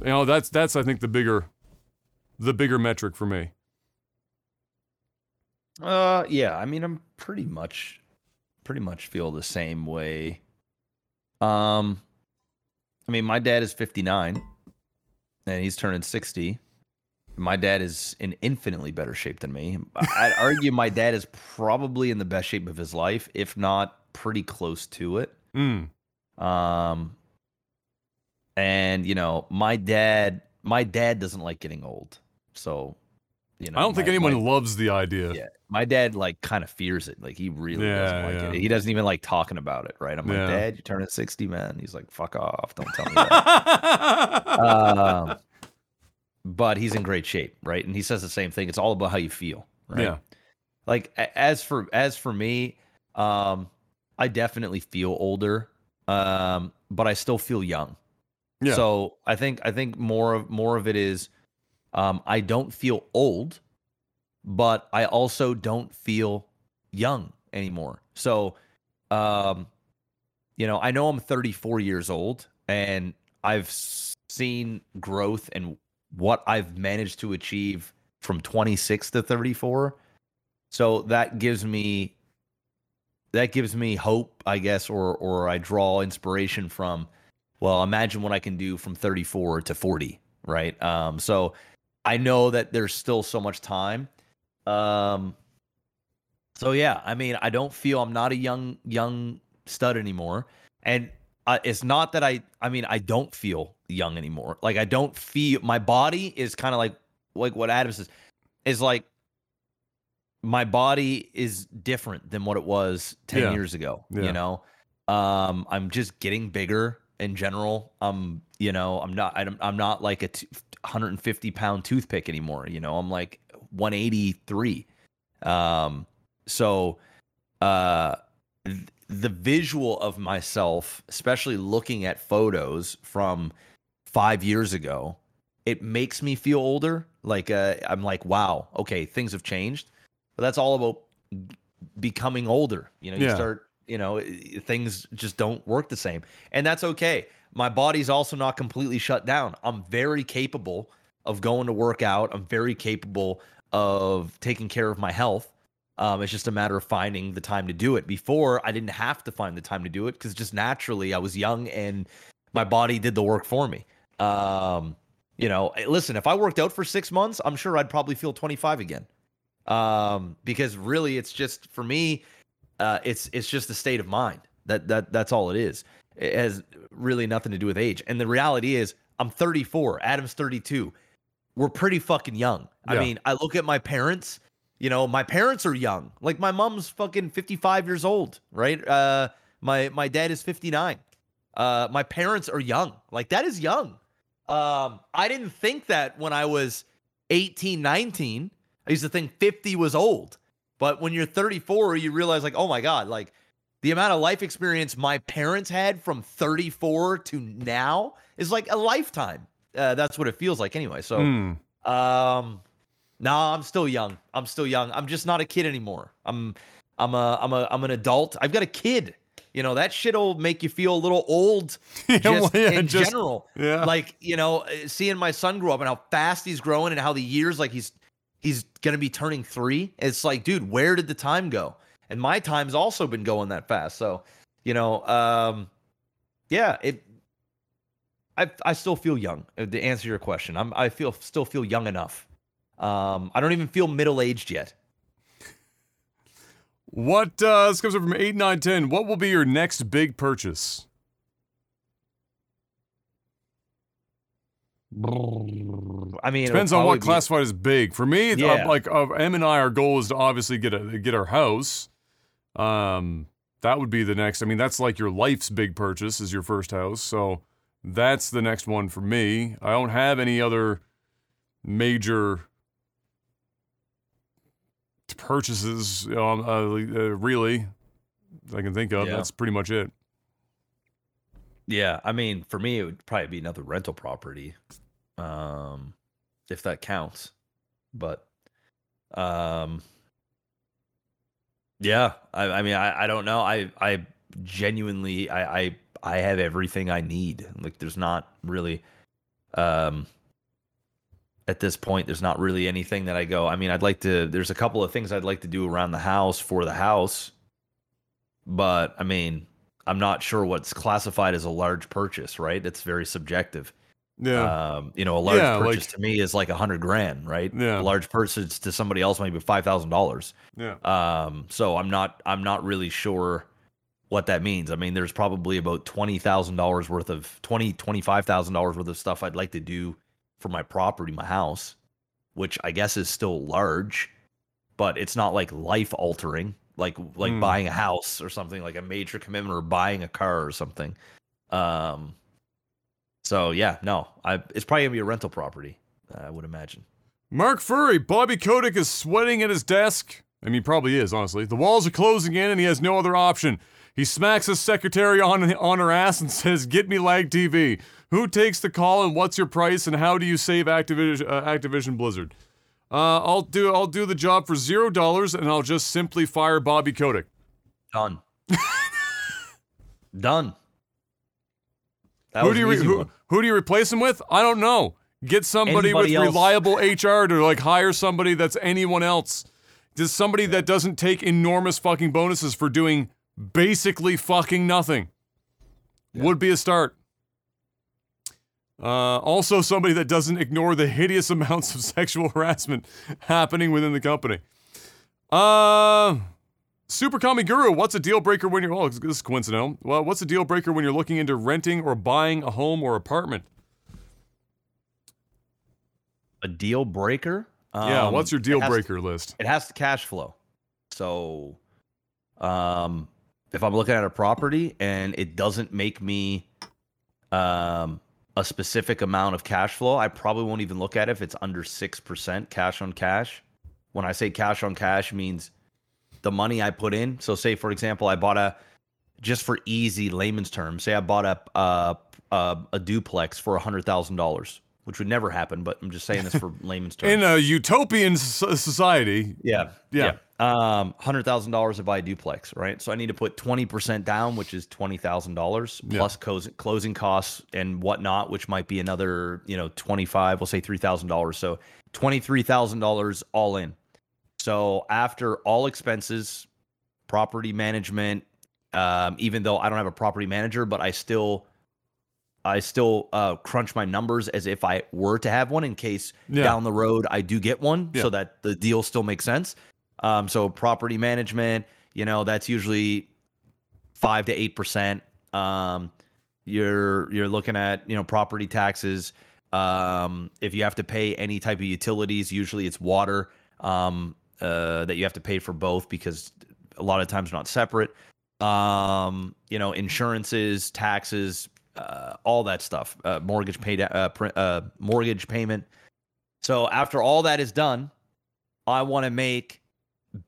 You know, that's that's I think the bigger the bigger metric for me. Uh, yeah. I mean, I'm pretty much, pretty much feel the same way. Um, I mean, my dad is 59, and he's turning 60. My dad is in infinitely better shape than me. I'd argue my dad is probably in the best shape of his life, if not pretty close to it. Mm. Um, and you know, my dad, my dad doesn't like getting old, so you know, I don't think anyone my- loves the idea. yeah, my dad like kind of fears it. Like he really doesn't like yeah. it. He doesn't even like talking about it. Right? I'm like, Dad, you're turning sixty, man. He's like, fuck off. Don't tell me that. um, but he's in great shape, right? And he says the same thing. It's all about how you feel, right? Yeah. Like as for as for me, um, I definitely feel older, um, but I still feel young. Yeah. So I think I think more of more of it is um, I don't feel old, but I also don't feel young anymore. So um, you know, I know I'm 34 years old and I've seen growth and what I've managed to achieve from 26 to 34. So that gives me that gives me hope, I guess, or or I draw inspiration from. Well, imagine what I can do from 34 to 40, right? Um, so I know that there's still so much time. Um, so yeah, I mean, I don't feel I'm not a young young stud anymore, and uh, it's not that I. I mean, I don't feel young anymore. Like I don't feel my body is kind of like like what Adam says is like my body is different than what it was 10 Yeah. years ago Yeah. you know um i'm just getting bigger in general i'm you know i'm not i'm, I'm not like a t- 150 pound toothpick anymore you know i'm like 183 um so uh the visual of myself especially looking at photos from five years ago it makes me feel older. Like uh, i'm like wow okay things have changed. But that's all about becoming older. You know you Yeah. start you know things just don't work the same. And that's okay. My body's also not completely shut down. I'm very capable of going to work out. I'm very capable of taking care of my health um, it's just a matter of finding the time to do it. Before i didn't have to find the time to do it because just naturally i was young and my body did the work for me. Um, you know eh, listen if i worked out for six months i'm sure i'd probably feel 25 again. Um, because really it's just for me uh, it's it's just a state of mind. That that that's all it is. It has really nothing to do with age. And the reality is i'm 34 adam's 32 we're pretty fucking young. I mean i look at my parents you know my parents are young. Like my mom's fucking 55 years old right? Uh my my dad is 59 uh my parents are young. Like that is young. Um i didn't think that when i was 18 19 i used to think 50 was old. But when you're 34 you realize like oh my god like the amount of life experience my parents had from 34 to now is like a lifetime. Uh, that's what it feels like anyway so Hmm. um, no, I'm still young. I'm still young. I'm just not a kid anymore. I'm, I'm a, I'm a, I'm an adult. I've got a kid. You know that shit'll make you feel a little old, just well, yeah, in just- general. yeah. Like you know, uh, seeing my son grow up and how fast he's growing and how the years, like he's, he's gonna be turning three. It's like, dude, where did the time go? And my time's also been going that fast. So, you know, um, yeah, it. I I still feel young. uh, To answer your question, I'm I feel still feel young enough Um, I don't even feel middle aged yet. What uh this comes up from 8910. What will be your next big purchase? I mean, Depends on what probably be- classified as big. For me, uh, Yeah. like uh, M and I, our goal is to obviously get a get our house. Um, that would be the next. I mean, that's like your life's big purchase is your first house. So that's the next one for me. I don't have any other major purchases. Um, uh, uh, really, I can think of. Yeah. That's pretty much it. Yeah, I mean, for me, it would probably be another rental property, um, if that counts. But, um, yeah, I, I mean, I, I don't know. I, I genuinely, I, I, I have everything I need. Like, there's not really, um, at this point, there's not really anything that I go. I mean, I'd like to. There's a couple of things I'd like to do around the house for the house, but I mean, I'm not sure what's classified as a large purchase, right? It's very subjective. Yeah. Um, you know, a large Yeah, purchase like- to me is like a hundred grand, right? Yeah. A large purchase to somebody else might be five thousand dollars. yeah. Um, so I'm not I'm not really sure what that means. I mean, there's probably about twenty thousand dollars worth of twenty twenty five thousand dollars worth of stuff I'd like to do for my property, my house, which I guess is still large, but it's not like life altering, like like Hmm. buying a house or something, like a major commitment or buying a car or something. Um, so yeah, no, I it's probably gonna be a rental property, I would imagine. Mark Furry, Bobby Kotick is sweating at his desk. I mean, probably is, honestly. The walls are closing in and he has no other option. He smacks his secretary on, on her ass and says, Get me Lag TV. Who takes the call and what's your price and how do you save Activision, uh, Activision Blizzard? Uh, I'll do I'll do the job for zero dollars and I'll just simply fire Bobby Kotick. Done. Done. That who do you re- who, who do you replace him with? I don't know. Get somebody Anybody with else. reliable HR to like hire somebody that's anyone else. Just somebody that doesn't take enormous fucking bonuses for doing basically fucking nothing. Would be a start. Uh, also, somebody that doesn't ignore the hideous amounts of sexual harassment happening within the company. Uh, Super Kami Guru, what's a deal breaker when you're? Oh, this is coincidental. Well, what's a deal breaker when you're looking into renting or buying a home or apartment? A deal breaker? yeah, Um, what's your deal has to- breaker list? it has to cash flow. So, um, if I'm looking at a property and it doesn't make me um, a specific amount of cash flow, I probably won't even look at it if it's under 6% cash on cash. When I say cash on cash means the money I put in. So say for example, I bought a just for easy layman's terms, say I bought a a, a, a duplex for $100,000, which would never happen, but I'm just saying this for layman's terms. In a utopian society, Yeah. Yeah. Um, hundred thousand dollars to buy a duplex, right? So I need to put twenty percent down, which is twenty thousand dollars Yeah. plus closing closing costs and whatnot, which might be another, you know, twenty five. We'll say three thousand dollars. So twenty three thousand dollars all in. So after all expenses, property management, um, even though I don't have a property manager, but I still I still uh, crunch my numbers as if I were to have one in case Yeah. down the road I do get one, Yeah. so that the deal still makes sense. Um, so property management, you know, that's usually five to eight percent. Um, you're you're looking at you know property taxes. Um, if you have to pay any type of utilities, usually it's water um, uh, that you have to pay for both because a lot of times not separate. Um, you know, insurances, taxes, uh, all that stuff, uh, mortgage paid, uh, pr- uh, mortgage payment. So after all that is done, I want to make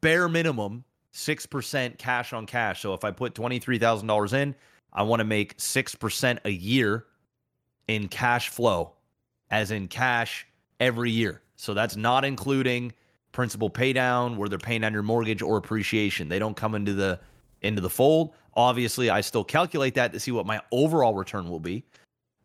bare minimum six percent cash on cash. So if I put twenty three thousand dollars in, I want to make six percent a year in cash flow, as in cash every year. So that's not including principal pay down where they're paying down your mortgage or appreciation. They don't come into the into the fold. Obviously, I still calculate that to see what my overall return will be,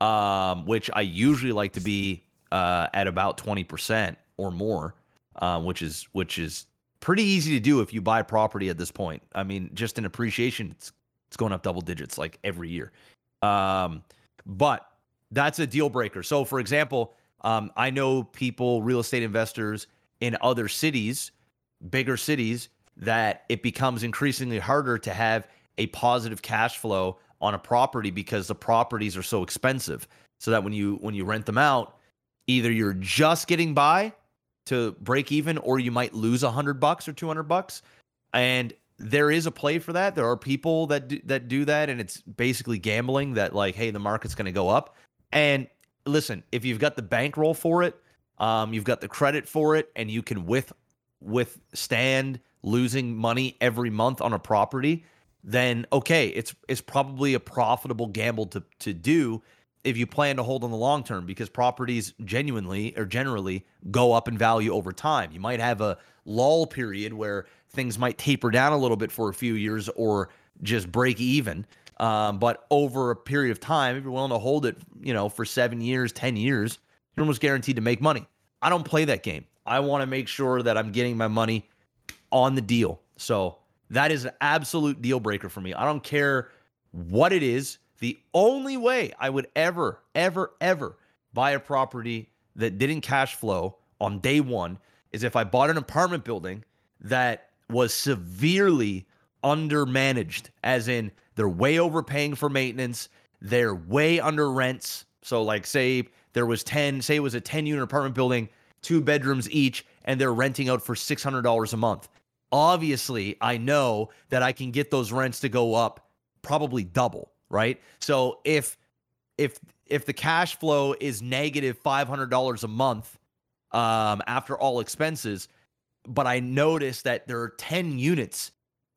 um, which I usually like to be uh, at about twenty percent or more, um, which is which is pretty easy to do if you buy property at this point. I mean, just in appreciation, it's it's going up double digits like every year. Um, but that's a deal breaker. So, for example, um, I know people, real estate investors, in other cities, bigger cities, that it becomes increasingly harder to have a positive cash flow on a property because the properties are so expensive. So that when you when you rent them out, either you're just getting by to break even or you might lose a hundred bucks or 200 bucks. And there is a play for that. There are people that do, that do that, and it's basically gambling. That like, hey, the market's going to go up. And listen, if you've got the bankroll for it, um, you've got the credit for it, and you can with withstand losing money every month on a property, then okay, it's it's probably a profitable gamble to to do if you plan to hold on the long term because properties genuinely or generally go up in value over time. You might have a lull period where things might taper down a little bit for a few years or just break even. Um, but over a period of time, if you're willing to hold it, you know, for seven years, 10 years, you're almost guaranteed to make money. I don't play that game. I want to make sure that I'm getting my money on the deal. So that is an absolute deal breaker for me. I don't care what it is. The only way I would ever, ever, ever buy a property that didn't cash flow on day one is if I bought an apartment building that was severely undermanaged, as in they're way overpaying for maintenance, they're way under rents. So, like, say there was 10, say it was a 10 unit apartment building, two bedrooms each, and they're renting out for $600 a month. Obviously, I know that I can get those rents to go up probably double, right? So, if if if the cash flow is negative $500 a month um, after all expenses, but I noticed that there are 10 units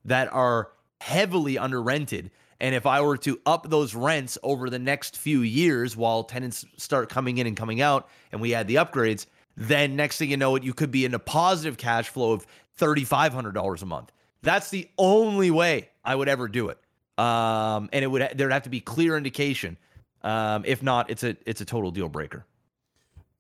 that are heavily under rented. And if I were to up those rents over the next few years while tenants start coming in and coming out and we add the upgrades, then next thing you know, it, you could be in a positive cash flow of $3,500 a month. That's the only way I would ever do it. Um, and it would there'd have to be clear indication. Um, if not, it's a it's a total deal breaker.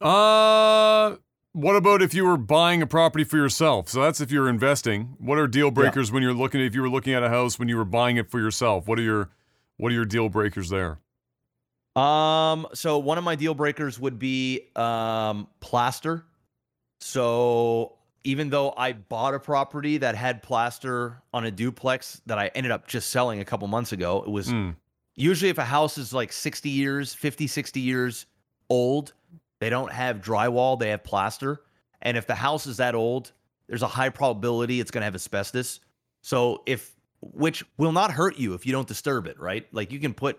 Uh, what about if you were buying a property for yourself? So that's if you're investing. What are deal breakers yeah. when you're looking if you were looking at a house when you were buying it for yourself? What are your what are your deal breakers there? Um so one of my deal breakers would be um plaster. So even though I bought a property that had plaster on a duplex that I ended up just selling a couple months ago, it was mm. usually if a house is like 60 years, 50, 60 years old, they don't have drywall, they have plaster. And if the house is that old, there's a high probability it's going to have asbestos. So if which will not hurt you if you don't disturb it, right? Like you can put,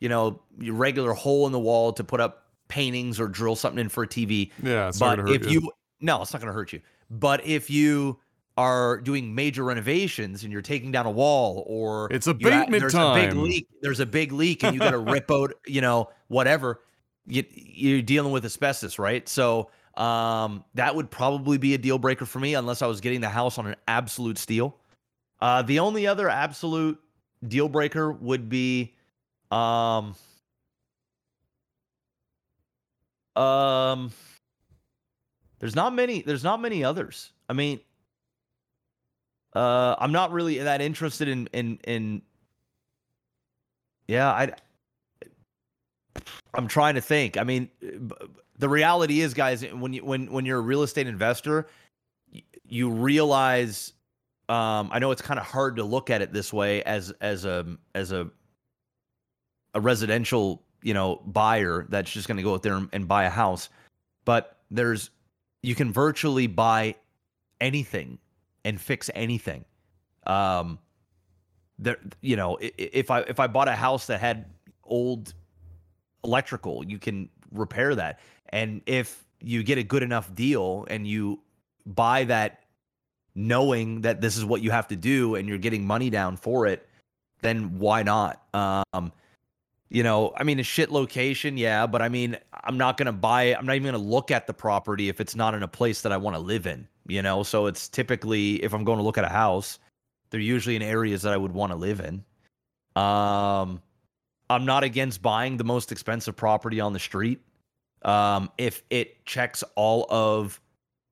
you know, your regular hole in the wall to put up paintings or drill something in for a TV. Yeah, but if you. you no, it's not going to hurt you. But if you are doing major renovations and you're taking down a wall or it's abatement there's time. a big leak, there's a big leak and you got to rip out, you know, whatever you, you're dealing with asbestos, right? So um, that would probably be a deal breaker for me unless I was getting the house on an absolute steal. Uh, the only other absolute deal breaker would be um, um, there's not many there's not many others. I mean, uh, I'm not really that interested in in in yeah, I I'm trying to think. I mean, the reality is, guys, when you when when you're a real estate investor, you realize. Um, I know it's kind of hard to look at it this way as as a as a a residential you know buyer that's just going to go out there and, and buy a house, but there's you can virtually buy anything and fix anything. Um, there, you know, if I if I bought a house that had old electrical. You can repair that. And if you get a good enough deal and you buy that knowing that this is what you have to do and you're getting money down for it, then why not? Um, you know, I mean, a shit location, yeah, but I mean, I'm not going to buy it. I'm not even going to look at the property if it's not in a place that I want to live in, you know? So it's typically, if I'm going to look at a house, they're usually in areas that I would want to live in. Um, I'm not against buying the most expensive property on the street um, if it checks all of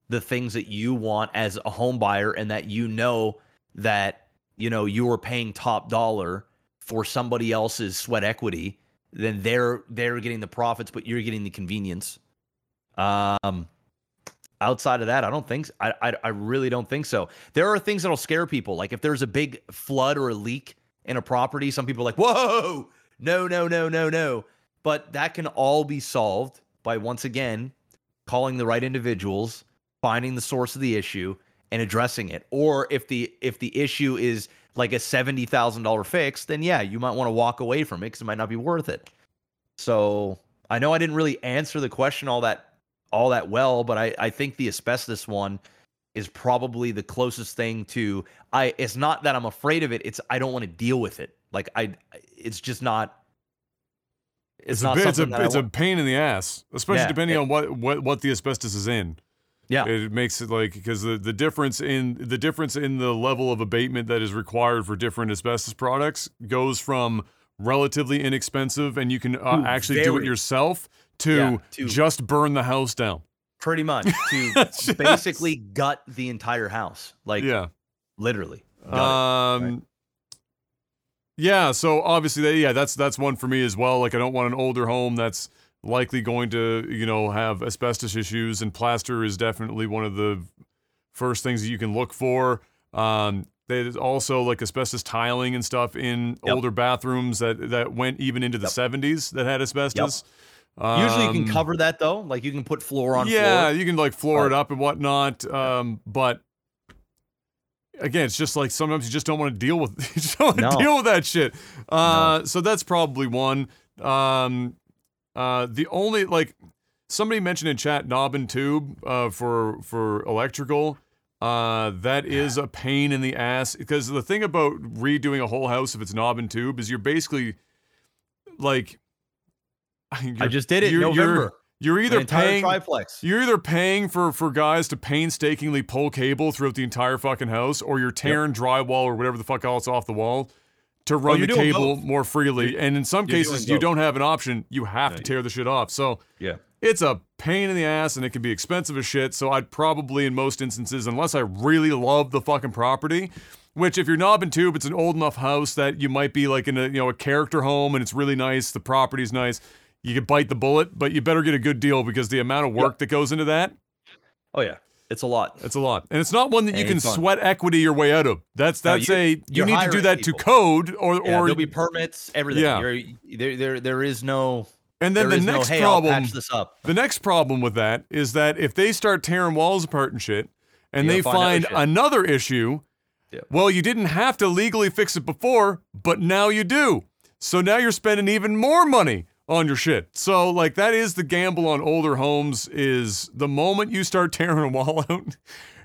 the things that you want as a home buyer and that you know that you know you are paying top dollar for somebody else's sweat equity then they're they're getting the profits but you're getting the convenience um outside of that, I don't think I I really don't think so. There are things that'll scare people. Like if there's a big flood or a leak in a property, some people are like, "Whoa, no, no, no, no, no." But that can all be solved by once again calling the right individuals, finding the source of the issue, and addressing it. Or if the if the issue is like a seventy thousand dollar fix, then yeah, you might want to walk away from it because it might not be worth it. So I know I didn't really answer the question all that all that well, but I, I think the asbestos one is probably the closest thing to I it's not that I'm afraid of it, it's I don't want to deal with it. Like I it's just not it's, It's, not a, bit- it's a something that I it's a pain in the ass, especially Yeah, depending it- on what, what what the asbestos is in. Yeah. It makes it like because the, the difference in the difference in the level of abatement that is required for different asbestos products goes from relatively inexpensive and you can uh, Ooh, actually do it yourself to, Yeah, to- just burn the house down. pretty much to Just- basically gut the entire house. Like yeah. literally. Gut it. Um. Yeah. So obviously, that, yeah, that's that's one for me as well. Like, I don't want an older home that's likely going to, you know, have asbestos issues, and plaster is definitely one of the first things that you can look for. Um, there's also like asbestos tiling and stuff in Yep. older bathrooms that that went even into the Yep. 70s that had asbestos. Usually you can Um, cover that though. Like you can put floor on yeah, floor. you can like floor it up and whatnot. Um, but again, it's just like sometimes you just don't want to deal with you just don't want to No. deal with that shit. Uh, so that's probably one. Um, uh, the only like somebody mentioned in chat knob and tube uh, for for electrical. Uh, that is a pain in the ass because the thing about redoing a whole house if it's knob and tube is you're basically like I you're- just did it you're- you're- You're either paying triplex. you're either paying for for guys to painstakingly pull cable throughout the entire fucking house, or you're tearing drywall or whatever the fuck else off the wall to run Oh, the cable both. more freely. and in some cases, you don't have an option. You have No, to tear the shit off. So Yeah. it's a pain in the ass, and it can be expensive as shit. So I'd probably, in most instances, unless I really love the fucking property. Which, if you're knob and tube, it's an old enough house that you might be like in a you know a character home, and it's really nice. The property's nice. You could bite the bullet, but you better get a good deal because the amount of work that goes into that, Oh yeah. It's a lot. it's a lot. And it's not one that you And can fun. sweat equity your way out of. That's No, that's you- a you need to do hiring that to code or Yeah, or there'll be permits, everything. Yeah. You're, there, there, there is no. and then there the is no, next hey, problem this up. the next problem with that is that if they start tearing walls apart and shit and You're they find find other another issue, Yep. well you didn't have to legally fix it before, but now you do. So now you're spending even more money on your shit. So like that is the gamble on older homes is the moment you start tearing a wall out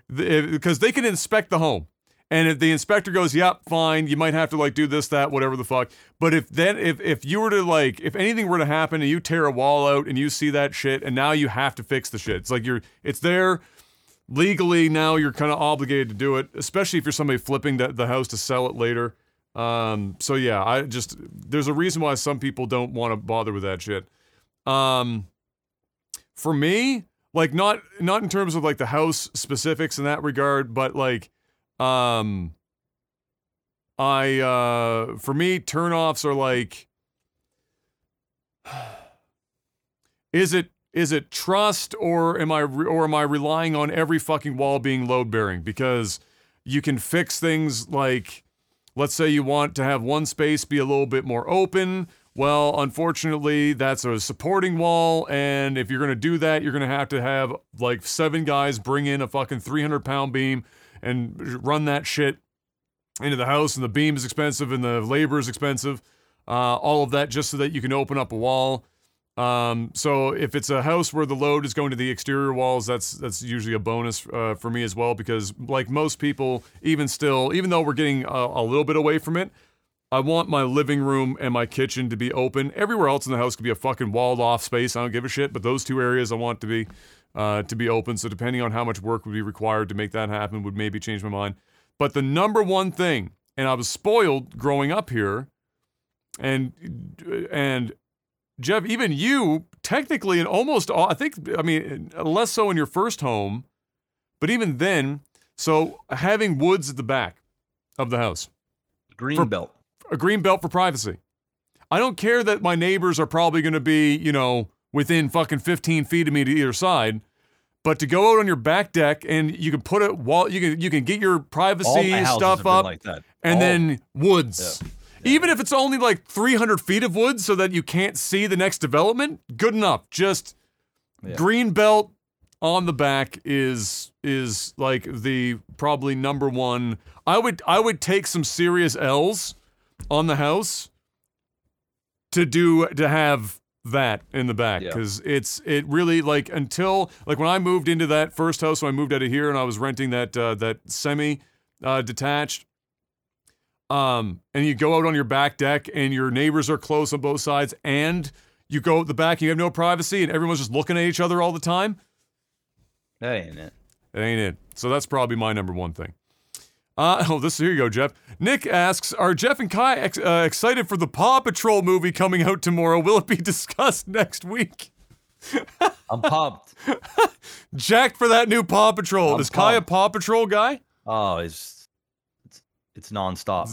because eh, they can inspect the home. And if the inspector goes, "Yep, fine," you might have to like do this, that, whatever the fuck. But if then, if if you were to like, if anything were to happen and you tear a wall out and you see that shit, and now you have to fix the shit, it's like you're, it's there legally. Now you're kind of obligated to do it, especially if you're somebody flipping the, the house to sell it later. Um, so yeah, I just there's a reason why some people don't want to bother with that shit. Um, for me, like not not in terms of like the house specifics in that regard, but like um I uh for me turnoffs are like is it is it trust or am I re- or am I relying on every fucking wall being load bearing because you can fix things like let's say you want to have one space be a little bit more open. Well unfortunately that's a supporting wall and if you're going to do that you're going to have to have like seven guys bring in a fucking 300 pound beam and run that shit into the house and the beam is expensive and the labor is expensive uh, all of that just so that you can open up a wall um, so if it's a house where the load is going to the exterior walls, that's that's usually a bonus uh, for me as well because like most people, even still, even though we're getting a, a little bit away from it, I want my living room and my kitchen to be open. Everywhere else in the house could be a fucking walled off space. I don't give a shit, but those two areas I want to be uh, to be open. So depending on how much work would be required to make that happen, would maybe change my mind. But the number one thing, and I was spoiled growing up here, and and Jeff, even you, technically, and almost all, I think, I mean, less so in your first home, but even then, so having woods at the back of the house, Green For- belt. a green belt for privacy. I don't care that my neighbors are probably going to be, you know, within fucking 15 feet of me to either side, But to go out on your back deck and you can put it wall, you can you can get your privacy my houses have stuff up, like that. and All- then woods. Even if it's only like 300 feet of woods so that you can't see the next development, good enough. Just Yeah. green belt on the back is is like the probably number one. I would I would take some serious L's on the house to do to have that in the back Yeah. because it's it really like until like when I moved into that first house when I moved out of here and I was renting that uh, that semi uh, detached um and you go out on your back deck and your neighbors are close on both sides and you go out the back and you have no privacy and everyone's just looking at each other all the time That ain't it. That ain't it. So that's probably my number one thing. Uh, oh, this here you go, Jeff. Nick asks, "Are Jeff and Kai ex- uh, excited for the Paw Patrol movie coming out tomorrow? Will it be discussed next week?" I'm pumped. Jacked for that new Paw Patrol. I'm Is Kai a. Paw Patrol guy? Oh, it's it's, nonstop.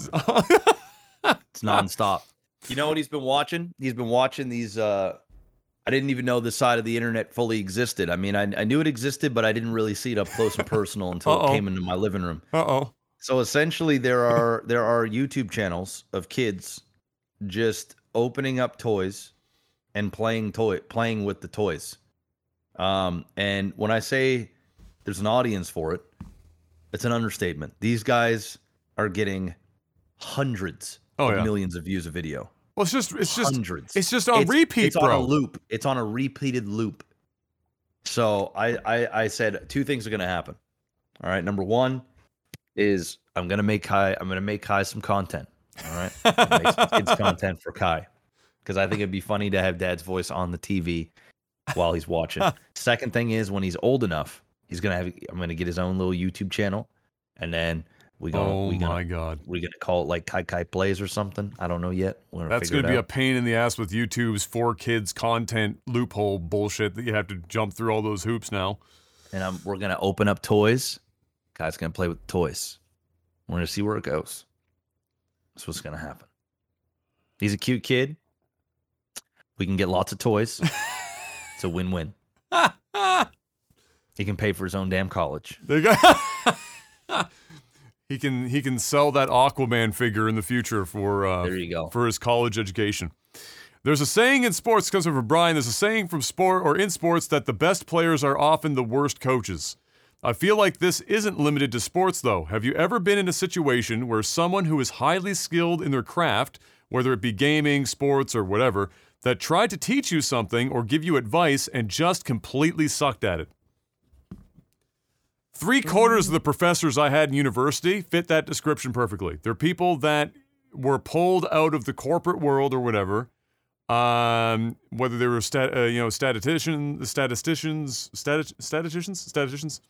It's nonstop. You know what he's been watching? He's been watching these. uh I didn't even know this side of the internet fully existed. I mean, I, I knew it existed, but I didn't really see it up close and personal until Uh-oh. it came into my living room. Uh oh. So essentially, there are there are YouTube channels of kids just opening up toys and playing toy playing with the toys. Um, and when I say there's an audience for it, it's an understatement. These guys are getting hundreds Oh, of yeah. millions of views a video. Well, it's just it's just hundreds. it's just on repeat, it's bro. on a loop. It's on a repeated loop. So I, I I said two things are gonna happen. All right. Number one is I'm gonna make Kai. I'm gonna make Kai some content. All right. Make some kids content for Kai because I think it'd be funny to have Dad's voice on the TV while he's watching. Second thing is when he's old enough, he's gonna have. I'm gonna get his own little YouTube channel, and then we gonna oh we gonna my god. we gonna call it like Kai Kai plays or something. I don't know yet. We're That's going to it be a pain in the ass with YouTube's for kids content loophole bullshit that you have to jump through all those hoops now. and I'm, we're gonna open up toys. Kai's gonna play with toys. We're gonna see where it goes. That's what's gonna happen. He's a cute kid. We can get lots of toys. it's a win-win. He can pay for his own damn college. There you go. he can he can sell that Aquaman figure in the future for uh, There you go. for his college education. There's a saying in sports comes from Brian. There's a saying from sport or in sports that the best players are often the worst coaches. I feel like this isn't limited to sports though. Have you ever been in a situation where someone who is highly skilled in their craft, whether it be gaming, sports, or whatever, that tried to teach you something or give you advice and just completely sucked at it? Three quarters of the professors I had in university fit that description perfectly. They're people that were pulled out of the corporate world or whatever, um, whether they were stat, uh, you know statisticians, statisticians, stati- statisticians, statisticians,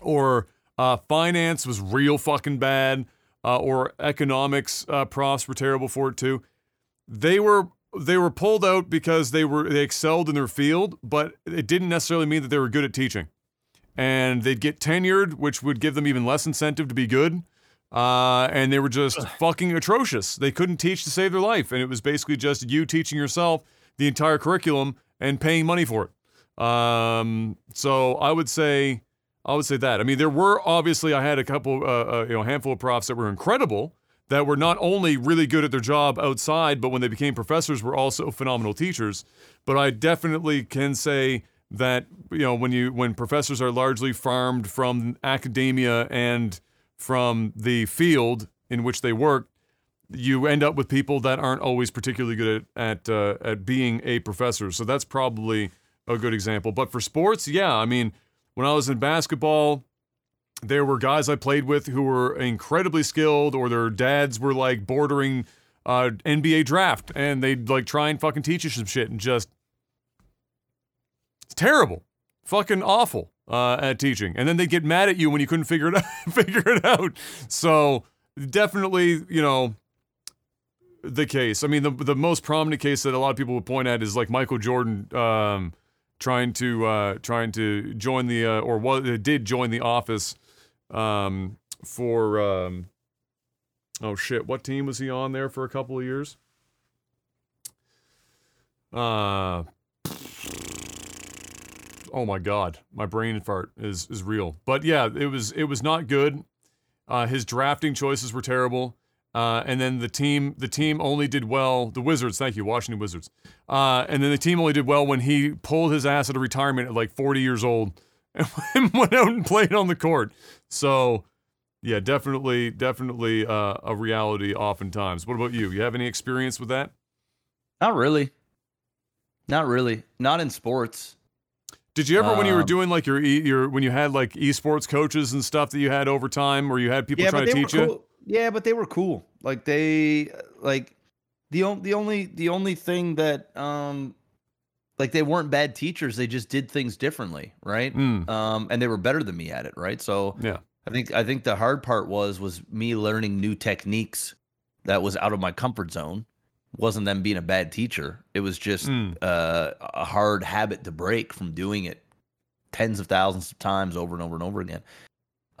or uh, finance was real fucking bad, uh, or economics uh, profs were terrible for it too. They were they were pulled out because they were they excelled in their field, but it didn't necessarily mean that they were good at teaching and they'd get tenured, which would give them even less incentive to be good. Uh, and they were just fucking atrocious. They couldn't teach to save their life, and it was basically just you teaching yourself the entire curriculum and paying money for it. Um, so I would say, I would say that. I mean, there were obviously I had a couple, uh, uh, you know, handful of profs that were incredible, that were not only really good at their job outside, but when they became professors, were also phenomenal teachers. But I definitely can say that you know when you when professors are largely farmed from academia and from the field in which they work, you end up with people that aren't always particularly good at at, uh, at being a professor. So that's probably a good example. But for sports, yeah, I mean, when I was in basketball, there were guys I played with who were incredibly skilled, or their dads were like bordering uh, NBA draft, and they'd like try and fucking teach you some shit, and just terrible, fucking awful uh, at teaching. And then they get mad at you when you couldn't figure it out. figure it out. So definitely, you know, the case. I mean, the the most prominent case that a lot of people would point at is like Michael Jordan um, trying to uh, trying to join the uh, or was did join the office um, for um, oh shit, what team was he on there for a couple of years? Uh oh my god, my brain fart is is real. But yeah, it was it was not good. Uh, his drafting choices were terrible. Uh, and then the team, the team only did well. The Wizards, thank you, Washington Wizards. Uh, and then the team only did well when he pulled his ass out of retirement at like 40 years old and went out and played on the court. So, yeah, definitely, definitely uh, a reality. Oftentimes. What about you? You have any experience with that? Not really. Not really. Not in sports. Did you ever, when you were Um, doing like your e- your when you had like esports coaches and stuff that you had over time, where you had people trying to teach were you? Yeah, but they were cool. Like they like the on- the only the only thing that um like they weren't bad teachers. They just did things differently, right? Mm, Um, and they were better than me at it, right? So yeah. I think I think the hard part was was me learning new techniques that was out of my comfort zone. Wasn't them being a bad teacher. It was just Mm. uh, a hard habit to break from doing it tens of thousands of times over and over and over again.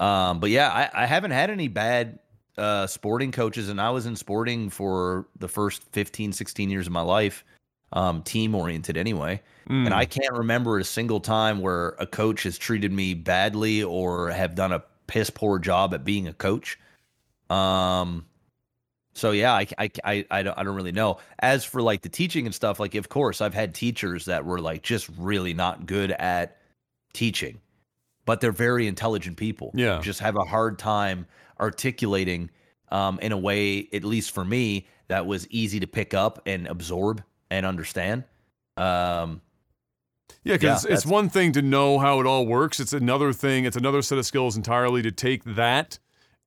Um, but yeah, I, I haven't had any bad uh, sporting coaches, and I was in sporting for the first 15, 16 years of my life, um, team oriented anyway. Mm. And I can't remember a single time where a coach has treated me badly or have done a piss poor job at being a coach. Um, so yeah, I, I, I, I don't, I don't really know. As for like the teaching and stuff, like of course I've had teachers that were like just really not good at teaching, but they're very intelligent people. Yeah. just have a hard time articulating um, in a way, at least for me, that was easy to pick up and absorb and understand. Um, Yeah, Yeah, because it's one thing to know how it all works. It's another thing. It's another set of skills entirely to take that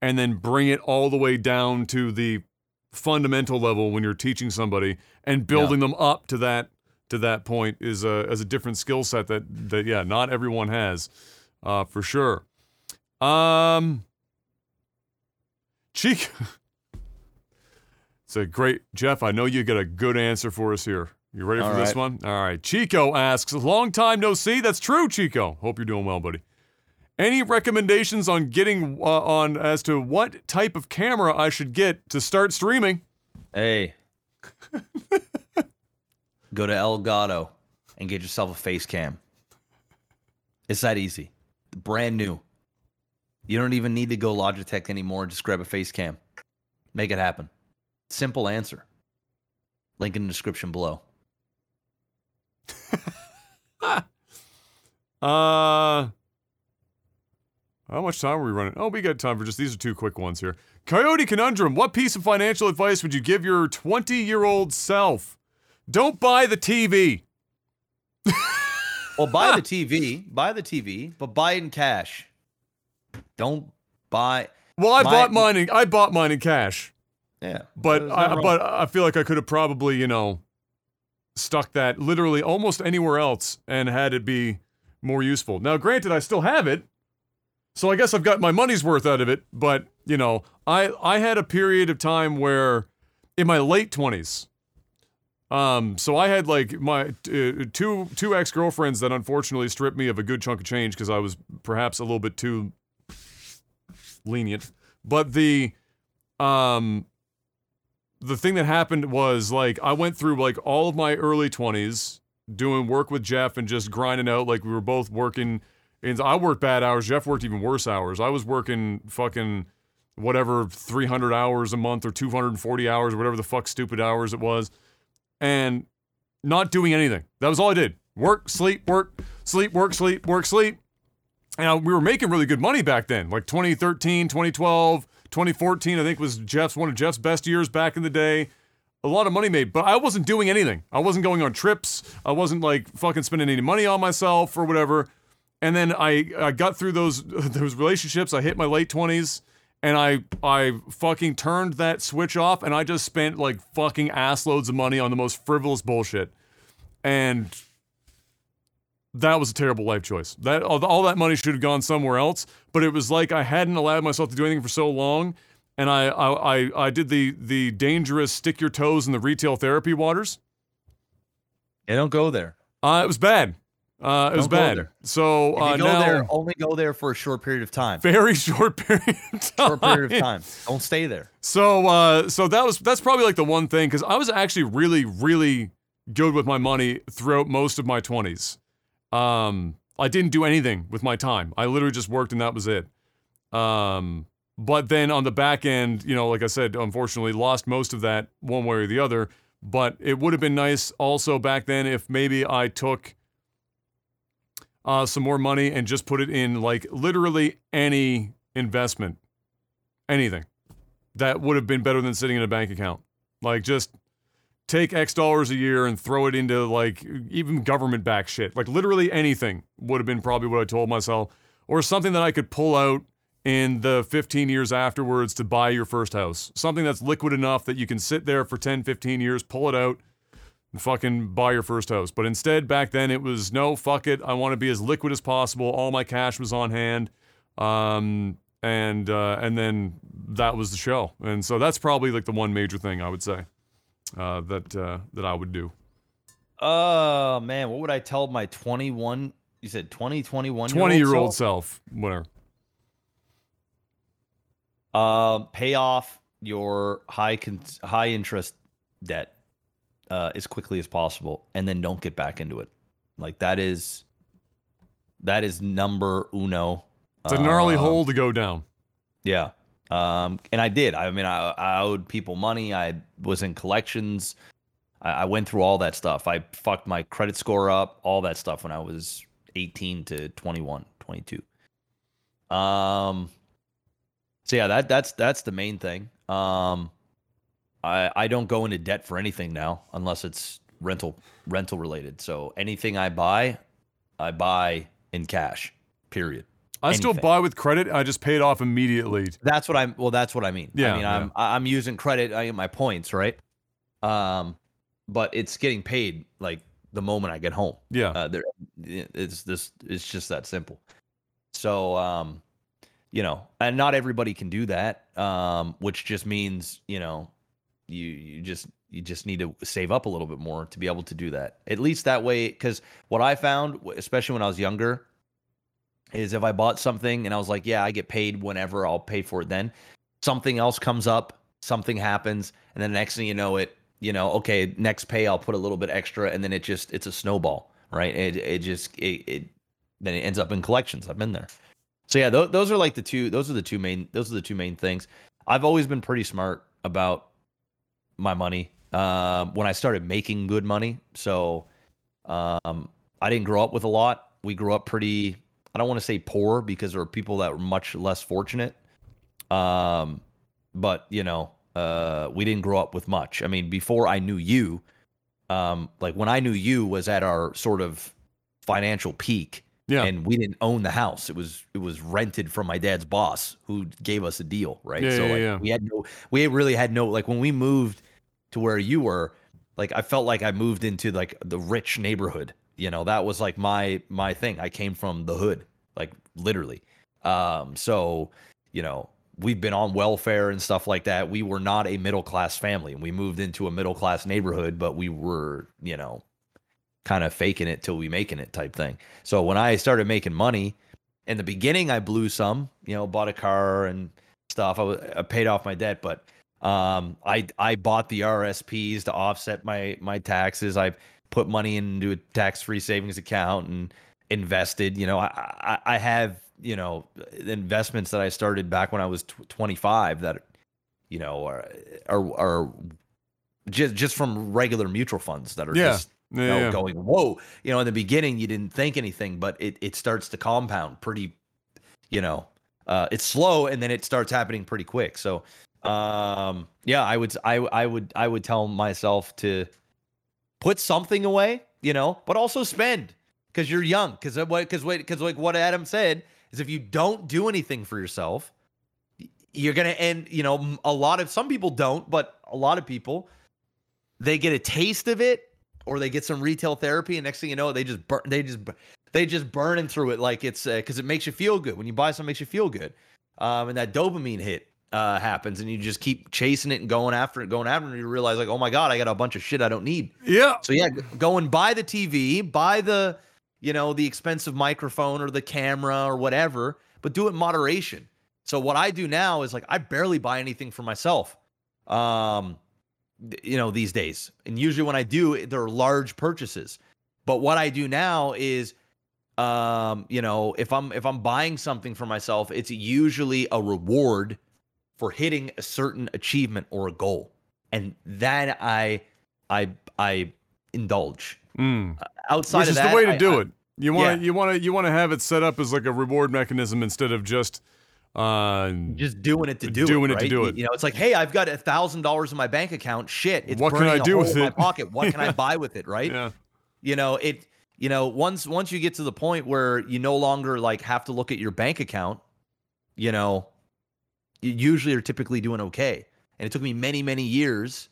and then bring it all the way down to the fundamental level when you're teaching somebody and building them up to that to that point is a as a different skill set that that yeah not everyone has uh, for sure. Um, Cheek. It's a great Jeff. I know you got a good answer for us here. You ready for All this right. one? All right. Chico asks, "Long time no see." That's true, Chico. Hope you're doing well, buddy. Any recommendations on getting uh, on as to what type of camera I should get to start streaming? Hey. Go to Elgato and get yourself a face cam. It's that easy. Brand new. You don't even need to go Logitech anymore. Just grab a face cam. Make it happen. Simple answer. Link in the description below. Uh, how much time are we running? Oh, we got time for just these are two quick ones here. Coyote Conundrum. What piece of financial advice would you give your 20 year old self? Don't buy the TV. Well, buy the TV. Buy the TV, but buy it in cash. Don't buy. Well, I My- bought mine. In, I bought mine in cash, Yeah. but I, wrong. but I feel like I could have probably you know stuck that literally almost anywhere else and had it be more useful. Now, granted, I still have it, so I guess I've got my money's worth out of it. But you know, I I had a period of time where in my late twenties. Um, so I had like my uh, two two ex girlfriends that unfortunately stripped me of a good chunk of change because I was perhaps a little bit too lenient. But the um the thing that happened was like I went through like all of my early 20s doing work with Jeff and just grinding out like we were both working and I worked bad hours, Jeff worked even worse hours. I was working fucking whatever 300 hours a month or 240 hours or whatever the fuck stupid hours it was and not doing anything. That was all I did. Work, sleep, work, sleep, work, sleep, work, sleep. And uh, we were making really good money back then, like 2013, 2012, 2014, I think was Jeff's one of Jeff's best years back in the day. A lot of money made, but I wasn't doing anything. I wasn't going on trips. I wasn't like fucking spending any money on myself or whatever. And then I, I got through those those relationships. I hit my late 20s and I I fucking turned that switch off and I just spent like fucking ass loads of money on the most frivolous bullshit. And that was a terrible life choice. That all, all that money should have gone somewhere else. But it was like I hadn't allowed myself to do anything for so long, and I I I, I did the the dangerous stick your toes in the retail therapy waters. Yeah, don't go there. Uh, it was bad. Uh, it was bad. So uh, go now, there, only go there for a short period of time. very short period of time. Short period of time. Don't stay there. So uh so that was that's probably like the one thing cuz I was actually really really good with my money throughout most of my 20s. Um I didn't do anything with my time. I literally just worked and that was it. Um, but then on the back end, you know, like I said, unfortunately, lost most of that one way or the other. But it would have been nice also back then if maybe I took uh, some more money and just put it in like literally any investment, anything. That would have been better than sitting in a bank account. Like just take X dollars a year and throw it into like even government backed shit. Like literally anything would have been probably what I told myself, or something that I could pull out in the 15 years afterwards to buy your first house. Something that's liquid enough that you can sit there for 10, 15 years, pull it out, fucking buy your first house. But instead, back then, it was no, fuck it. I want to be as liquid as possible. All my cash was on hand. Um, and uh, and then that was the show. And so that's probably like the one major thing I would say uh, that uh, that I would do. Oh man, what would I tell my 21? You said 20, 21 20 year old self, whatever. Um, pay off your high con- high interest debt uh, as quickly as possible, and then don't get back into it. Like that is that is number uno. It's a gnarly Um, hole to go down. Yeah. Um, and I did. I mean, I, I owed people money. I was in collections. I, I went through all that stuff. I fucked my credit score up, all that stuff when I was 18 to 21, 22. Um, so yeah, that that's that's the main thing. Um, I I don't go into debt for anything now unless it's rental rental related. So anything I buy, I buy in cash. Period. I still buy with credit. I just pay it off immediately. That's what I'm. Well, that's what I mean. Yeah, I mean. I'm I'm using credit. I get my points right. Um, but it's getting paid like the moment I get home. Yeah. Uh, there, it's this. It's just that simple. So, um, you know, and not everybody can do that. Um, which just means you know, you you just you just need to save up a little bit more to be able to do that. At least that way, because what I found, especially when I was younger, is if I bought something and I was like, yeah, I get paid whenever, I'll pay for it then. Something else comes up, something happens, and then the next thing you know, it, you know, okay, next pay I'll put a little bit extra, and then it just it's a snowball, right? It it just it, it then it ends up in collections. I've been there. So yeah, th- those are like the two. Those are the two main. Those are the two main things. I've always been pretty smart about my money. Um, when I started making good money, so um, I didn't grow up with a lot. We grew up pretty. I don't want to say poor because there were people that were much less fortunate. Um, but you know, uh, we didn't grow up with much. I mean, before I knew you, um, like when I knew you was at our sort of financial peak Yeah. and we didn't own the house. It was it was rented from my dad's boss who gave us a deal, right? Yeah, so yeah, like yeah. we had no we really had no like when we moved to where you were, like I felt like I moved into like the rich neighborhood. You know, that was like my my thing. I came from the hood, like literally. Um so, you know, we've been on welfare and stuff like that. We were not a middle class family. And we moved into a middle class neighborhood, but we were, you know, kind of faking it till we making it type thing. So when I started making money, in the beginning I blew some, you know, bought a car and stuff. I, was, I paid off my debt, but um, I I bought the RSPs to offset my my taxes. I've put money into a tax free savings account and invested. You know, I, I I have you know investments that I started back when I was tw 25 that you know are are, are just just from regular mutual funds that are Yeah. just you know, yeah. going whoa you know in the beginning you didn't think anything but it, it starts to compound pretty you know uh, it's slow and then it starts happening pretty quick so um yeah i would i i would i would tell myself to put something away you know but also spend because you're young because because wait because like what adam said is if you don't do anything for yourself you're gonna end you know a lot of some people don't but a lot of people they get a taste of it or they get some retail therapy and next thing you know they just burn they just they just burning through it like it's because it makes you feel good. When you buy something makes you feel good. Um, and that dopamine hit uh, happens and you just keep chasing it and going after it going after it and you realize like oh my god i got a bunch of shit i don't need. Yeah. so yeah go and buy the tv buy the you know the expensive microphone or the camera or whatever but do it in moderation. So what i do now is like i barely buy anything for myself um you know these days. And usually when i do they're large purchases. But what i do now is um, you know, if I'm if I'm buying something for myself, it's usually a reward for hitting a certain achievement or a goal, and then I I I indulge. Mm. Outside Which of is that, the way to I- do I- it. You want to Yeah. you want to you want to have it set up as like a reward mechanism instead of just uh just doing it to do Doing it, it to do You- it. You know, it's like, hey, I've got a thousand dollars in my bank account. Shit, it's What can I a do hole with in my it? pocket. What can I buy with it? Right? yeah. You know, it. You know, once once you get to the point where you no longer like have to look at your bank account, you know, you usually are typically doing okay. And it took me many many years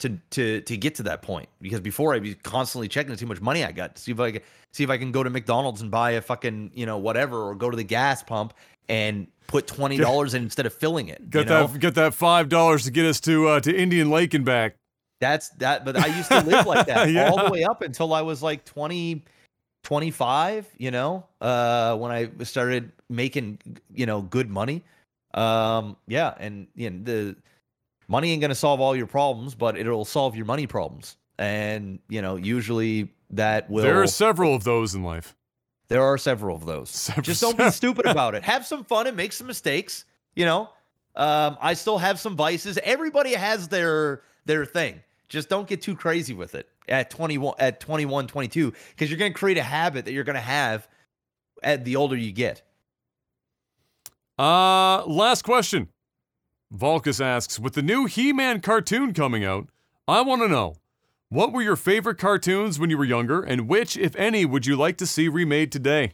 to to to get to that point because before I'd be constantly checking to see how much money I got, to see if I can see if I can go to McDonald's and buy a fucking you know whatever, or go to the gas pump and put twenty dollars in instead of filling it. Get you know? that get that five dollars to get us to uh, to Indian Lake and back. That's that, but I used to live like that Yeah. all the way up until I was like 20, 25, you know, uh, when I started making, you know, good money. Um, yeah. And, you know, the money ain't going to solve all your problems, but it'll solve your money problems. And, you know, usually that will, There are several of those in life. there are several of those. Several- Just don't be stupid about it. Have some fun and make some mistakes. You know, um, I still have some vices. Everybody has their their thing. Just don't get too crazy with it at 21, at 21, 22, because you're going to create a habit that you're going to have at the older you get. Uh, last question. Volkus asks, with the new He-Man cartoon coming out, I want to know, what were your favorite cartoons when you were younger, and which, if any, would you like to see remade today?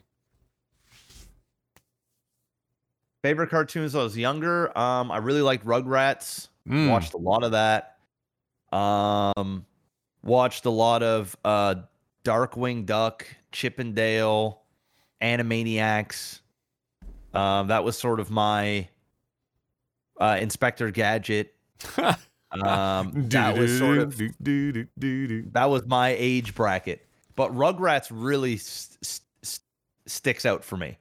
Favorite cartoons when I was younger. Um, I really liked Rugrats. Mm. Watched a lot of that. Um, watched a lot of uh, Darkwing Duck, Chip 'n Dale, Animaniacs. Um, that was sort of my uh, Inspector Gadget. Um, that was sort of that was my age bracket. But Rugrats really s- s- s- sticks out for me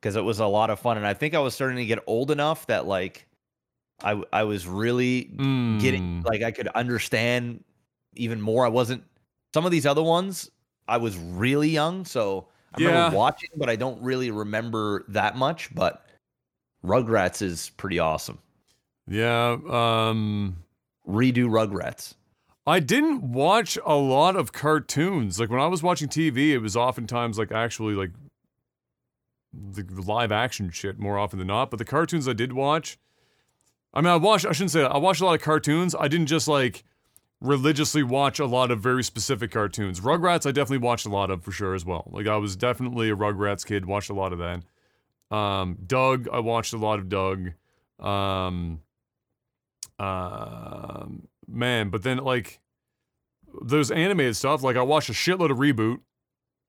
because it was a lot of fun, and I think I was starting to get old enough that like I I was really getting Mm. like I could understand even more. I wasn't some of these other ones. I was really young, so I Yeah. remember watching, but I don't really remember that much. But Rugrats is pretty awesome. Yeah, um, Redo Rugrats. I didn't watch a lot of cartoons. Like when I was watching TV, it was oftentimes like actually like the live action shit more often than not. But the cartoons I did watch, I mean, I watched. I shouldn't say that. I watched a lot of cartoons. I didn't just like religiously watch a lot of very specific cartoons. Rugrats, I definitely watched a lot of for sure as well. Like I was definitely a Rugrats kid. Watched a lot of that. Um, Doug, I watched a lot of Doug. Um, um, man, but then like those animated stuff, like I watched a shitload of reboot.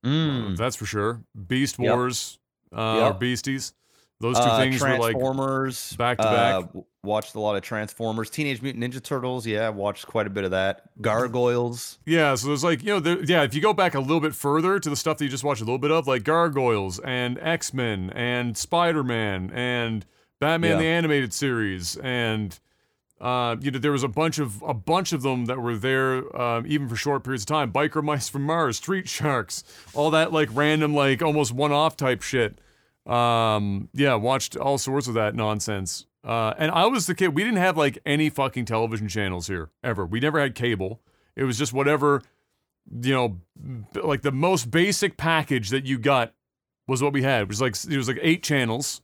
Mm. That's for sure. Beast Yep. Wars, uh, Yep. or Beasties. Those two Uh, things were like Transformers. back to uh, back. Watched a lot of Transformers, Teenage Mutant Ninja Turtles. Yeah, I watched quite a bit of that. Gargoyles. Yeah, so there's like, you know, there, yeah, if you go back a little bit further to the stuff that you just watched a little bit of, like Gargoyles and X Men and Spider Man and Batman Yeah. the Animated Series and uh, you know, there was a bunch of a bunch of them that were there, um, even for short periods of time. Biker Mice from Mars, Street Sharks, all that like random, like almost one-off type shit. Um, yeah, watched all sorts of that nonsense. Uh, and I was the kid. We didn't have like any fucking television channels here ever. We never had cable. It was just whatever, you know, like the most basic package that you got was what we had. It was like it was like eight channels,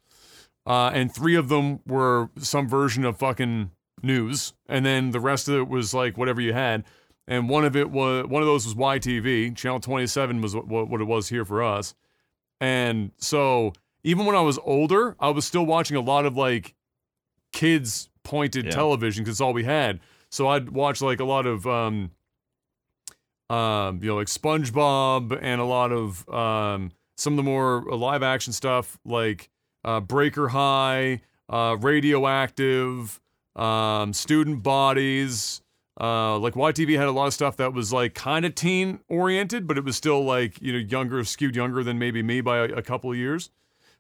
uh, and three of them were some version of fucking news, and then the rest of it was like whatever you had. And one of it was one of those was YTV. Channel 27 was what, what it was here for us. And so even when I was older, I was still watching a lot of like kids pointed Yeah. television because it's all we had. So I'd watch like a lot of um um you know like SpongeBob and a lot of um some of the more live action stuff like uh Breaker High, uh Radioactive, um Student Bodies, uh like YTV had a lot of stuff that was like kind of teen oriented, but it was still like, you know, younger, skewed younger than maybe me by a, a couple of years.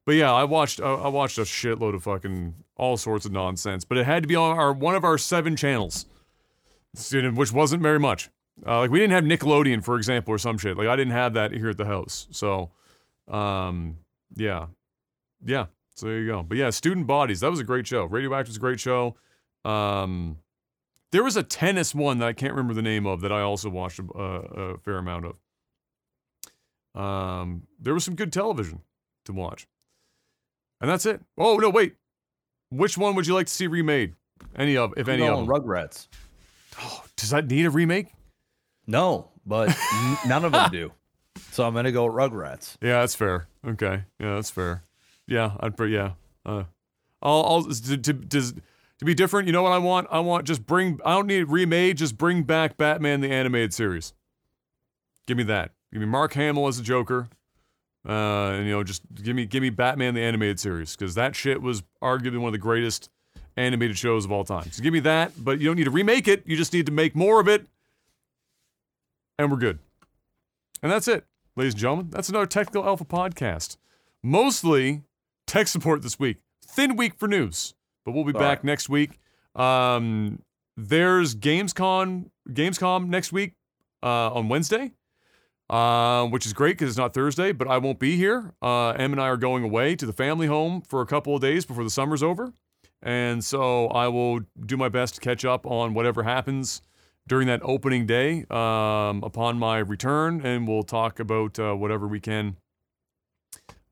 But yeah, I watched I, watched a shitload of fucking all sorts of nonsense. But it had to be on our one of our seven channels, which wasn't very much. Uh, like we didn't have Nickelodeon, for example, or some shit. Like I didn't have that here at the house. So, Um, yeah, yeah. So there you go. But yeah, Student Bodies. That was a great show. Radioactive was a great show. Um, there was a tennis one that I can't remember the name of that I also watched a, a fair amount of. Um, there was some good television to watch, and that's it. Oh no, wait. Which one would you like to see remade? Any of, if I'm any of them? Rugrats. Oh, Does that need a remake? No, but n- none of them do. So I'm gonna go with Rugrats. Yeah, that's fair. Okay, yeah, that's fair. Yeah, I'd put yeah. Uh, I'll, I'll to, to, to, to be different. You know what I want? I want just bring. I don't need it remade. Just bring back Batman the animated series. Give me that. Give me Mark Hamill as a Joker. Uh, and you know, just give me give me Batman the animated series because that shit was arguably one of the greatest animated shows of all time. So give me that, but you don't need to remake it. You just need to make more of it, and we're good. And that's it, ladies and gentlemen. That's another Technical Alpha podcast. Mostly tech support this week. Thin week for news, but we'll be All back right. next week. Um, there's Gamescom, Gamescom next week uh, on Wednesday, uh, which is great because it's not Thursday, but I won't be here. Uh, Em and I are going away to the family home for a couple of days before the summer's over. And so I will do my best to catch up on whatever happens during that opening day um, upon my return, and we'll talk about uh, whatever we can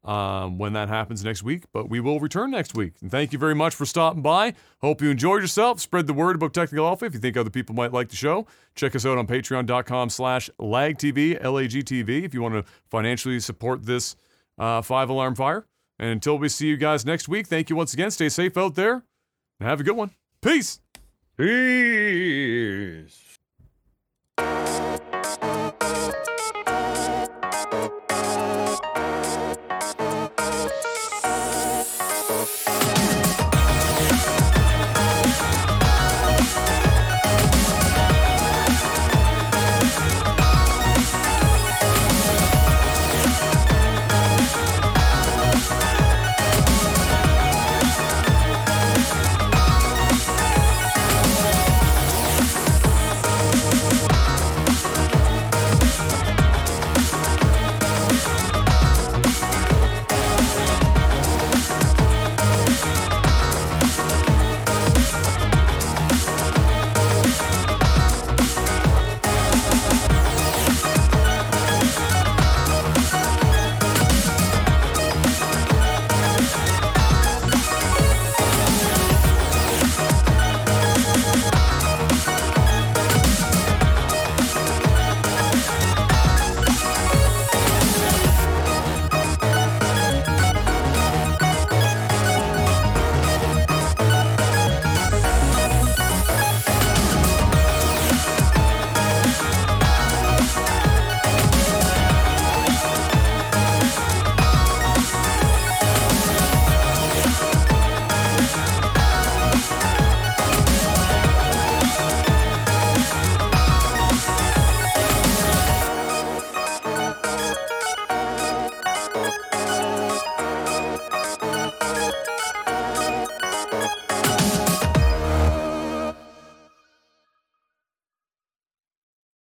um, when that happens next week. But we will return next week. And thank you very much for stopping by. Hope you enjoyed yourself. Spread the word about Technical Alpha if you think other people might like the show. Check us out on patreon.com slash lagtv, L-A-G-T-V, if you want to financially support this uh, five alarm fire. And until we see you guys next week, thank you once again. Stay safe out there and have a good one. Peace. Peace.